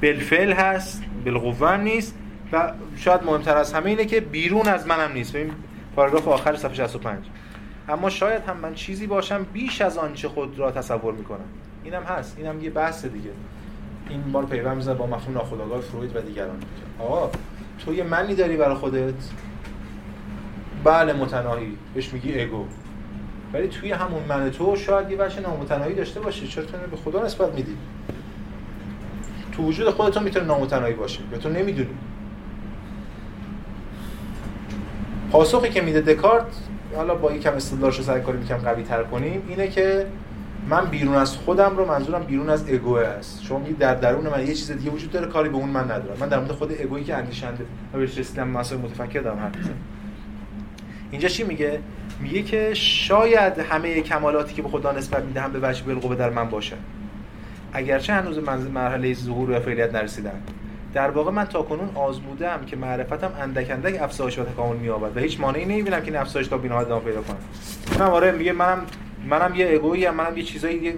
بالفعل هست بالقوه نیست و شاید مهمتر از همه اینه که بیرون از منم نیست. ببین پاراگراف آخر صفحه 65 اما شاید هم من چیزی باشم بیش از آنچه خود را تصور می‌کنم. اینم هست. اینم یه بحث دیگه. این بار پیوند می‌زنه با مفهوم ناخودآگاه فروید و دیگران. آقا تو یه منی داری برای خودت؟ بله متناهی. بهش میگی اگو ولی توی همون من تو شاید یه بخش نامتناهی داشته باشه چرا تو به خدا نسبت میدی؟ تو وجود خودت می‌تونه نامتناهی باشه یا تو نمی‌دونی. پاسخی که میده دکارت حالا با یکم استدلالش رو سعی کنیم یکم قوی تر کنیم اینه که من بیرون از خودم رو منظورم بیرون از اگو است. شما میگید در درون من یه چیز دیگه وجود داره کاری به اون من ندارم. من در مورد خود اگویی که اندیشنده. و بهش رسیدم مسائل متفکر دارم حرف اینجا چی میگه؟ میگه که شاید همه کمالاتی که به خدا نسبت می‌دهم به وجه بالقوه در من باشه اگرچه هنوز مرحله ظهور و فعلیت نرسیدم در واقع من تاکنون آزمودم که معرفتم اندک اندک افزایش و تکامل می‌یابد و هیچ مانعی نمی‌بینم که این افزایش تا بی‌نهایت ادامه پیدا کنه. من آره میگه منم منم یه اگویی منم یه چیزایی یه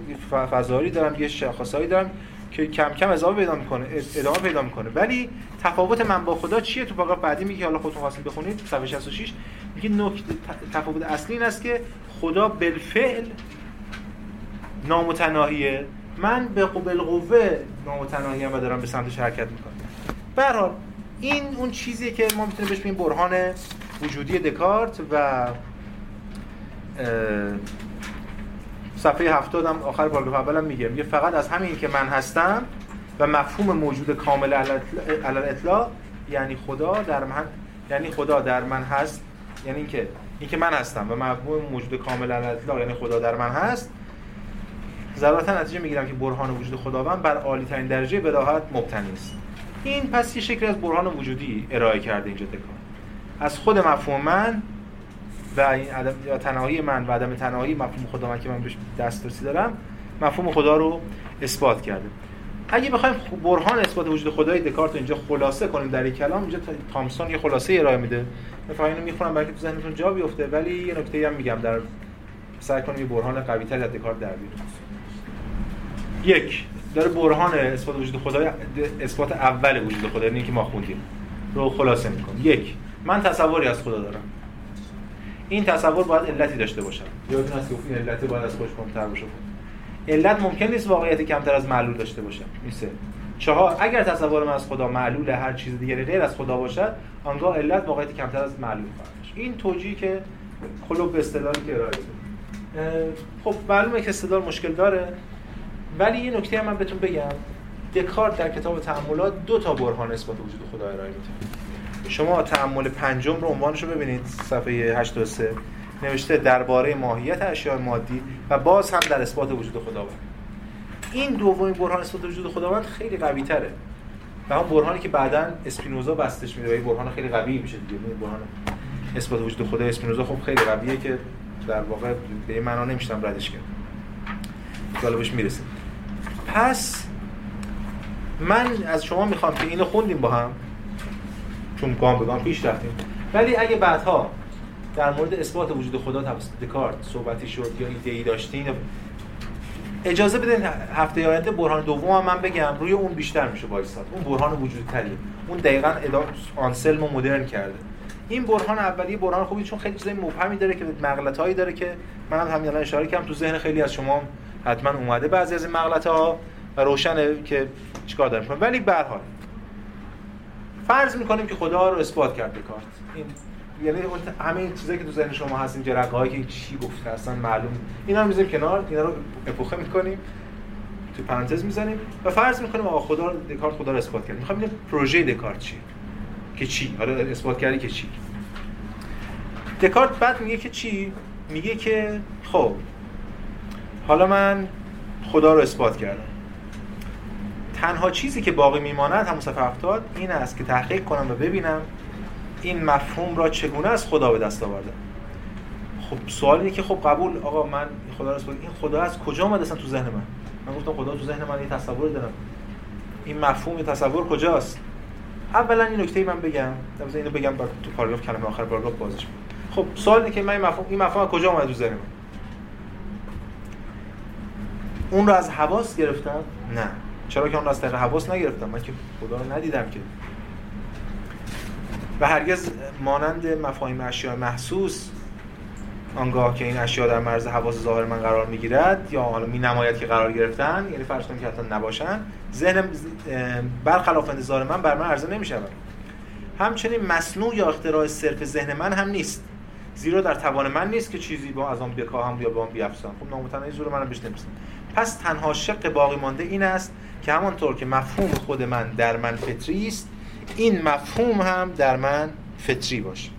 فضایی دارم یه شاخصایی دارم که کم کم اضافه پیدا می‌کنه ادامه پیدا می‌کنه. ولی تفاوت من با خدا چیه؟ تو پاراگراف بعدی میگه حالا خودتون خواستید بخونید صفحه 66 میگه نکته تفاوت اصلی این است که خدا بالفعل نامتناهیه. من به قبل قوه نامتناهی و دارم به سمتش حرکت می‌کنم. به این اون چیزیه که ما می‌تونیم بهش بگیم برهان وجودی دکارت و صفحه 70 هم آخر پاراگراف اولم میگه. میگه فقط از همین که من هستم و مفهوم موجود کامل علل اطلاع یعنی خدا در من یعنی خدا در من هست. یعنی اینکه اینکه من هستم و مفهوم موجود کامل علل اطلاع یعنی خدا در من هست. ضرورتا نتیجه می‌گیرم که برهان وجود خداوند بر عالی ترین درجه بداهت مبتنی است. این پس یه شکلی از برهان وجودی ارائه کرده اینجا دکار از خود مفهوم من و این عدم یا تنهایی من و عدم تنهایی مفهوم خدا من که من بهش دسترسی دارم مفهوم خدا رو اثبات کرده. اگه بخوایم برهان اثبات وجود خدای دکارت رو اینجا خلاصه کنیم در این کلام اینجا تامسون یه خلاصه ارائه میده. من اینو می‌خونم برای تو ذهنتون جا بیفته ولی یه نکته هم میگم در سعی کنیم یه برهان قوی تر از دکارت در بیاریم. یک داره برهان اثبات وجود خدا اثبات اول وجود خدا یعنی که ما خوندیم. رو خلاصه می‌کنه یک من تصوری از خدا دارم. این تصور باید علتی داشته باشم. یادتون هست که این علت باید از خودش کمتر باشه. علت ممکن نیست واقعیت کمتر از معلول داشته باشه. میشه چهار اگر تصور من از خدا معلول هر چیز دیگری غیر از خدا باشد آنگاه علت واقعیت کمتر از معلول خواهد این توجیهی که خلوب به استدلالی که ارائه خب معلومه که استدلال مشکل داره ولی یه نکته هم من بهتون بگم. دکارت در کتاب تعاملات دو تا برهان اثبات وجود خدا ارائه میده شما تعامل پنجم رو عنوانش رو ببینید صفحه 83 نوشته درباره ماهیت اشیاء مادی و باز هم در اثبات وجود خداوند. این دومین برهان اثبات وجود خداوند خیلی قوی تره و هم برهانی که بعدا اسپینوزا بستش میده و این برهان خیلی قوی میشه دیگه. این برهان اثبات وجود خدا اسپینوزا خب خیلی قویه که در واقع به این معنا نمیشتم ردش کرد حالا بهش می‌رسیم پس من از شما می‌خوام که اینو خوندیم با هم. چون گام به گام پیش رفتیم. ولی اگه بعدها در مورد اثبات وجود خدا توسط دکارت صحبتی شد یا ایده ای داشتین اجازه بدین هفته آینده برهان دوم من بگم روی اون بیشتر میشه وایساد. اون برهان وجود تریه اون دقیقا آنسلم و مدرن کرده. این برهان اولی برهان خوبی چون خیلی چیزای مبهمی داره که مغلطه‌ای داره که من هم همین الان اشاره کردم تو ذهن خیلی از شما حتما اومده بعضی از این مغلطه‌ها و روشنه که چیکار داره ولی به هر حال فرض می‌کنیم که خدا رو اثبات کرد کارت این یعنی همه چیزایی که تو ذهن شما هست این جرقه هایی که چی گفته اصلا معلوم اینا رو می‌ذاریم کنار اینا رو اپوخه می‌کنیم تو پرانتز می‌زنیم و فرض می‌کنیم آقا خدا رو دکارت خدا رو اثبات کرد می‌خوام ببینیم پروژه دکارت چیه؟ که چی؟ حالا اثبات کردی که چی؟ دکارت بعد میگه که چی؟ میگه که خب حالا من خدا رو اثبات کردم. تنها چیزی که باقی میماند همون صفحه 70 این است که تحقیق کنم و ببینم این مفهوم را چگونه از خدا به دست آوردم خب سوال اینه که خب قبول آقا من خدا رو این خدا از کجا اومد اصلا تو ذهن من؟ من گفتم خدا تو ذهن من یه تصور دارم. این مفهوم تصور کجاست؟ اولا این نکته من بگم. مثلا اینو بگم تو پاراگراف کلمه آخر پاراگراف بازش. خب سوال اینه که من این مفهوم این مفهوم از کجا اومد تو ذهن من؟ اون رو از حواس گرفتم؟ نه. چرا که اون از طریق حواس نگرفتم؟ من که خدا رو ندیدم که. و هرگز مانند مفاهیم اشیاء محسوس آنگاه که این اشیاء در مرز حواس ظاهر من قرار می‌گیرد یا حالا می نماید که قرار گرفتن یعنی فرض کنیم که حتی نباشن ذهن برخلاف انتظار من بر من عرضه نمی شود همچنین مصنوع یا اختراع صرف ذهن من هم نیست زیرا در توان من نیست که چیزی با از آن بکاهم یا با آن بیافزم خب نامتناهی زور منم بهش نمی‌رسم. پس تنها شق باقی مانده این است که همانطور که مفهوم خود من در من فطری است این مفهوم هم در من فطری باشه.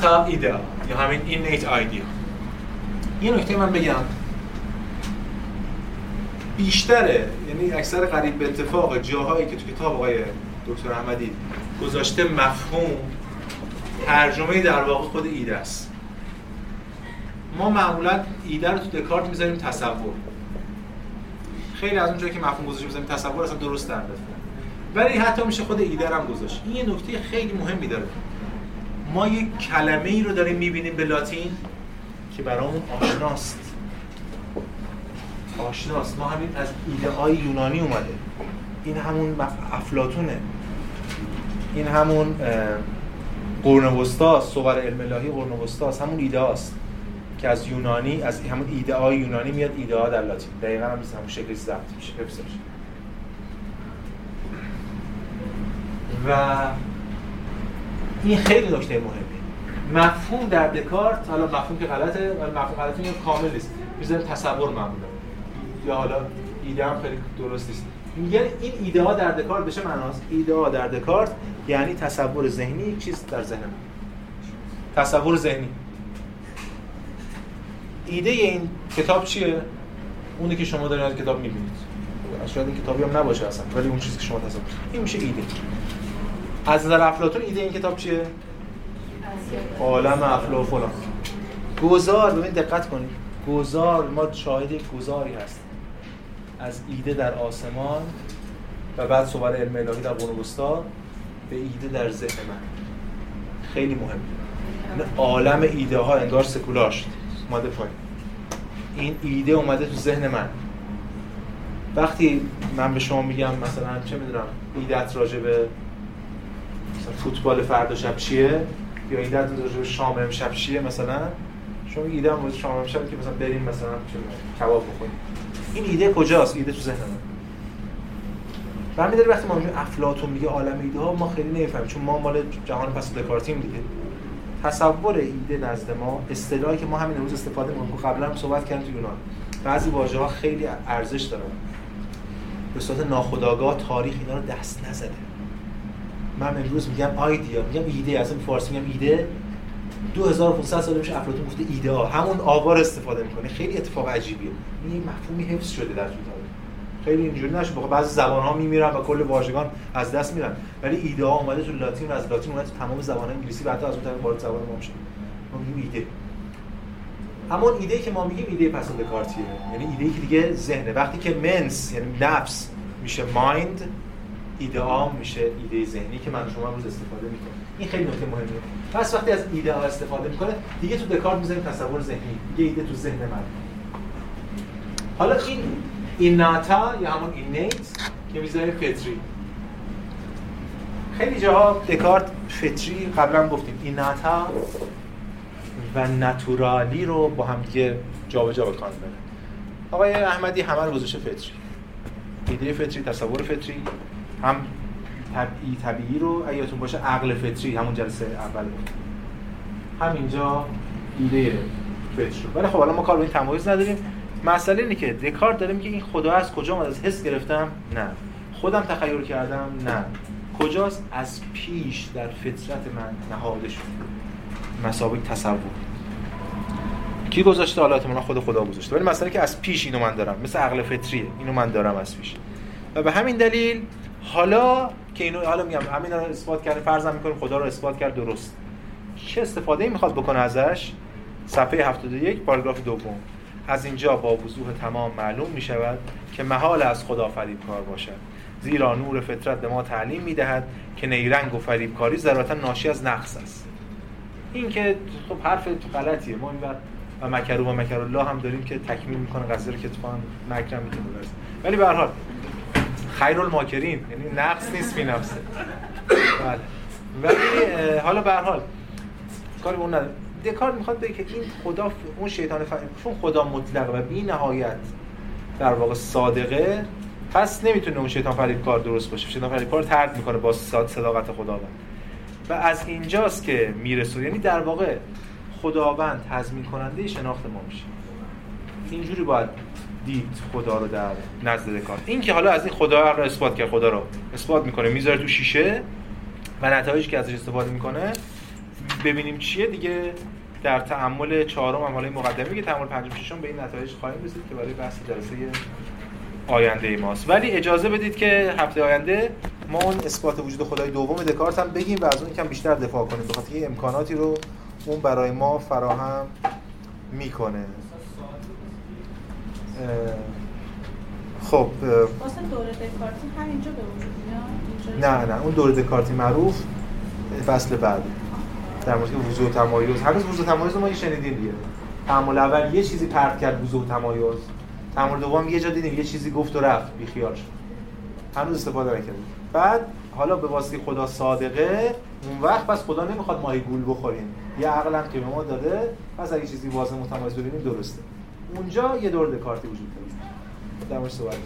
تا ایده یا همین innate idea. یه نکته من بگم. بیشتره یعنی اکثر قریب به اتفاق جاهایی که تو کتاب آقای دکتر احمدی گذاشته مفهوم ترجمه در واقع خود ایده است. ما معمولا ایده رو تو دکارت می‌ذاریم تصور. خیلی از اونجایی که مفهوم گذاشته می‌ذاریم تصور اصلا درست در ولی حتی میشه خود ایده هم گذاشت. این یه نکته خیلی مهمی داره. ما یک کلمه ای رو داریم می‌بینیم به لاتین که برامون آشناست. آشناست. ما همین از ایده های یونانی اومده. این همون افلاتونه این همون قرن وسطاست صور علم الهی قرن همون ایده هاست. که از یونانی از همون ایده های یونانی میاد ایده ها در لاتین. دقیقا هم همون شکلی ضبط میشه. حفظ و این خیلی نکته مهمه. مفهوم در دکارت حالا مفهوم که غلطه ولی مفهوم غلطه این کامل نیست. می‌ذاریم تصور معمولا. یا حالا ایده هم خیلی درست نیست. میگن این ایده ها در دکارت بشه معناست؟ ایده ها در دکارت یعنی تصور ذهنی چیز در ذهن تصور ذهنی. ایده این کتاب چیه؟ اونی که شما دارید از کتاب می‌بینید. شاید این کتابی هم نباشه اصلا ولی اون چیزی که شما تصور این میشه ایده. از نظر افلاطون ایده این کتاب چیه؟ عالم افلا و فلان گذار ببین دقت کنید. گذار ما شاهد یک گذاری هست از ایده در آسمان و بعد صور علم الهی در قرون به ایده در ذهن من. خیلی مهمه. عالم ایده ها انگار سکولار شد اومده پایین. این ایده اومده تو ذهن من. وقتی من به شما میگم مثلا چه می‌دونم ایدت راجع به مثلا فوتبال فردا شب چیه؟ یا ایده راجع به شام امشب چیه مثلا؟ شما ایده هم شام امشب که مثلا بریم مثلا کباب بخوریم. این ایده کجاست؟ ایده تو ذهن من. برمی داره وقتی ما افلاطون میگه عالم ایده ها ما خیلی نمی‌فهمیم چون ما مال جهان پس دکارتیم دیگه. تصور ایده نزد ما اصطلاحی که ما همین روز استفاده می‌کنیم. که قبلا هم صحبت کردیم تو یونان. بعضی واژه ها خیلی ارزش دارن. به صورت ناخودآگاه تاریخ اینا رو دست نزده. من امروز میگم آیدیا میگم ایده اصلا فارسی میگم ایده. 2500 سال میشه افلاطون گفته ایده ها. همون آوار استفاده می‌کنه. خیلی اتفاق عجیبیه. این مفهومی حفظ شده در تاریخ خیلی اینجوری نشه بخوام بعضی زبان ها میمیرن و کل واژگان از دست میرن. ولی ایده ها اومده تو لاتین و از لاتین اومده تو تمام زبان انگلیسی و حتی از اون طرف وارد زبان ما میشه. ما میگیم ایده. همون ایده که ما میگیم ایده پس دکارتیه یعنی ایده که دیگه ذهنه. وقتی که منس یعنی نفس میشه مایند ایده میشه ایده ذهنی که من شما روز استفاده می‌کنم. این خیلی نکته مهمه پس وقتی از ایده ها استفاده می‌کنه دیگه تو دکارت می‌ذاریم تصور ذهنی. دیگه ایده تو ذهن من. حالا این ایناتا یا همون اینیت که می‌ذاریم فطری. خیلی جاها دکارت فطری قبلا گفتیم. ایناتا و ناتورالی رو با هم دیگه جابجا می‌بره آقای احمدی همه رو گذاشته فطری. ایده فطری تصور فطری هم طبیعی طبیعی رو یادتون باشه عقل فطری همون جلسه اول بود. همینجا ایده فطر رو ولی خب حالا ما کار به این تمایز نداریم. مسئله اینه که دکارت داره میگه این خدا از کجا اومد از حس گرفتم؟ نه. خودم تخیل کردم؟ نه. کجاست؟ از پیش در فطرت من نهاده شد. مسابق تصور. کی گذاشته حالا احتمالاً خود خدا گذاشته. ولی مسئله که از پیش اینو من دارم. مثل عقل فطریه اینو من دارم از پیش. و به همین دلیل حالا که اینو حالا میگم همین رو اثبات کرده فرض می‌کنیم خدا رو اثبات کرد درست. چه استفاده ای می‌خواد بکنه ازش؟ صفحه 71 پاراگراف دوم. از اینجا با وضوح تمام معلوم می شود که محال از خدا فریبکار باشد. زیرا نور فطرت به ما تعلیم می دهد که نیرنگ و فریبکاری ضرورتا ناشی از نقص است. این که خب حرف غلطیه. ما این و مکرو و مکر الله هم داریم که تکمیل می‌کنه قضیه رو که اتفاقا مکرم می‌تونه برسه ولی به هر حال خیر الماکرین یعنی نقص نیست فی نفسه. بله. ولی حالا به هر حال کاری اون دکارت می‌خواد بگه که این خدا اون شیطان ف... چون خدا مطلق و بی نهایت در واقع صادقه پس نمی‌تونه اون شیطان فریب کار درست باشه. شیطان فریب کار ترد می‌کنه با صد- صداقت خداوند. و از اینجاست که می‌رسه. یعنی در واقع خداوند تضمین کننده شناخت ما میشه. اینجوری باید دید خدا رو در نزد دکارت این که حالا از این خدا رو اثبات کرد خدا رو اثبات می‌کنه می‌ذاره تو شیشه و نتایجی که ازش استفاده می‌کنه ببینیم چیه دیگه. در تعامل چهارم هم حالا این مقدمه که تعامل پنجم ششم به این نتایج خواهیم رسید که برای بحث جلسه آینده ماست. ولی اجازه بدید که هفته آینده ما اون اثبات وجود خدای دوم دکارت هم بگیم و از اون یکم بیشتر دفاع کنیم. بخاطر که امکاناتی رو اون برای ما فراهم می‌کنه. خب واسه دوره دکارتی همینجا به وجود؟ نه نه اون دور دکارتی معروف فصل بعد. در مورد که وضوح و تمایز. هنوز وضوح و تمایز ما شنیدیم دیگه. تعامل اول یه چیزی پرت کرد وضوح و تمایز. تعامل دوم یه جا دیدیم یه چیزی گفت و رفت بی خیال هنوز استفاده نکردیم. بعد حالا به واسطه خدا صادقه اون وقت پس خدا نمی‌خواد ماهی گول بخوریم. یه عقل هم که به ما داده پس اگه چیزی واضح متمایز ببینیم درسته. اونجا یه دور دکارتی وجود داره. در موردش صحبت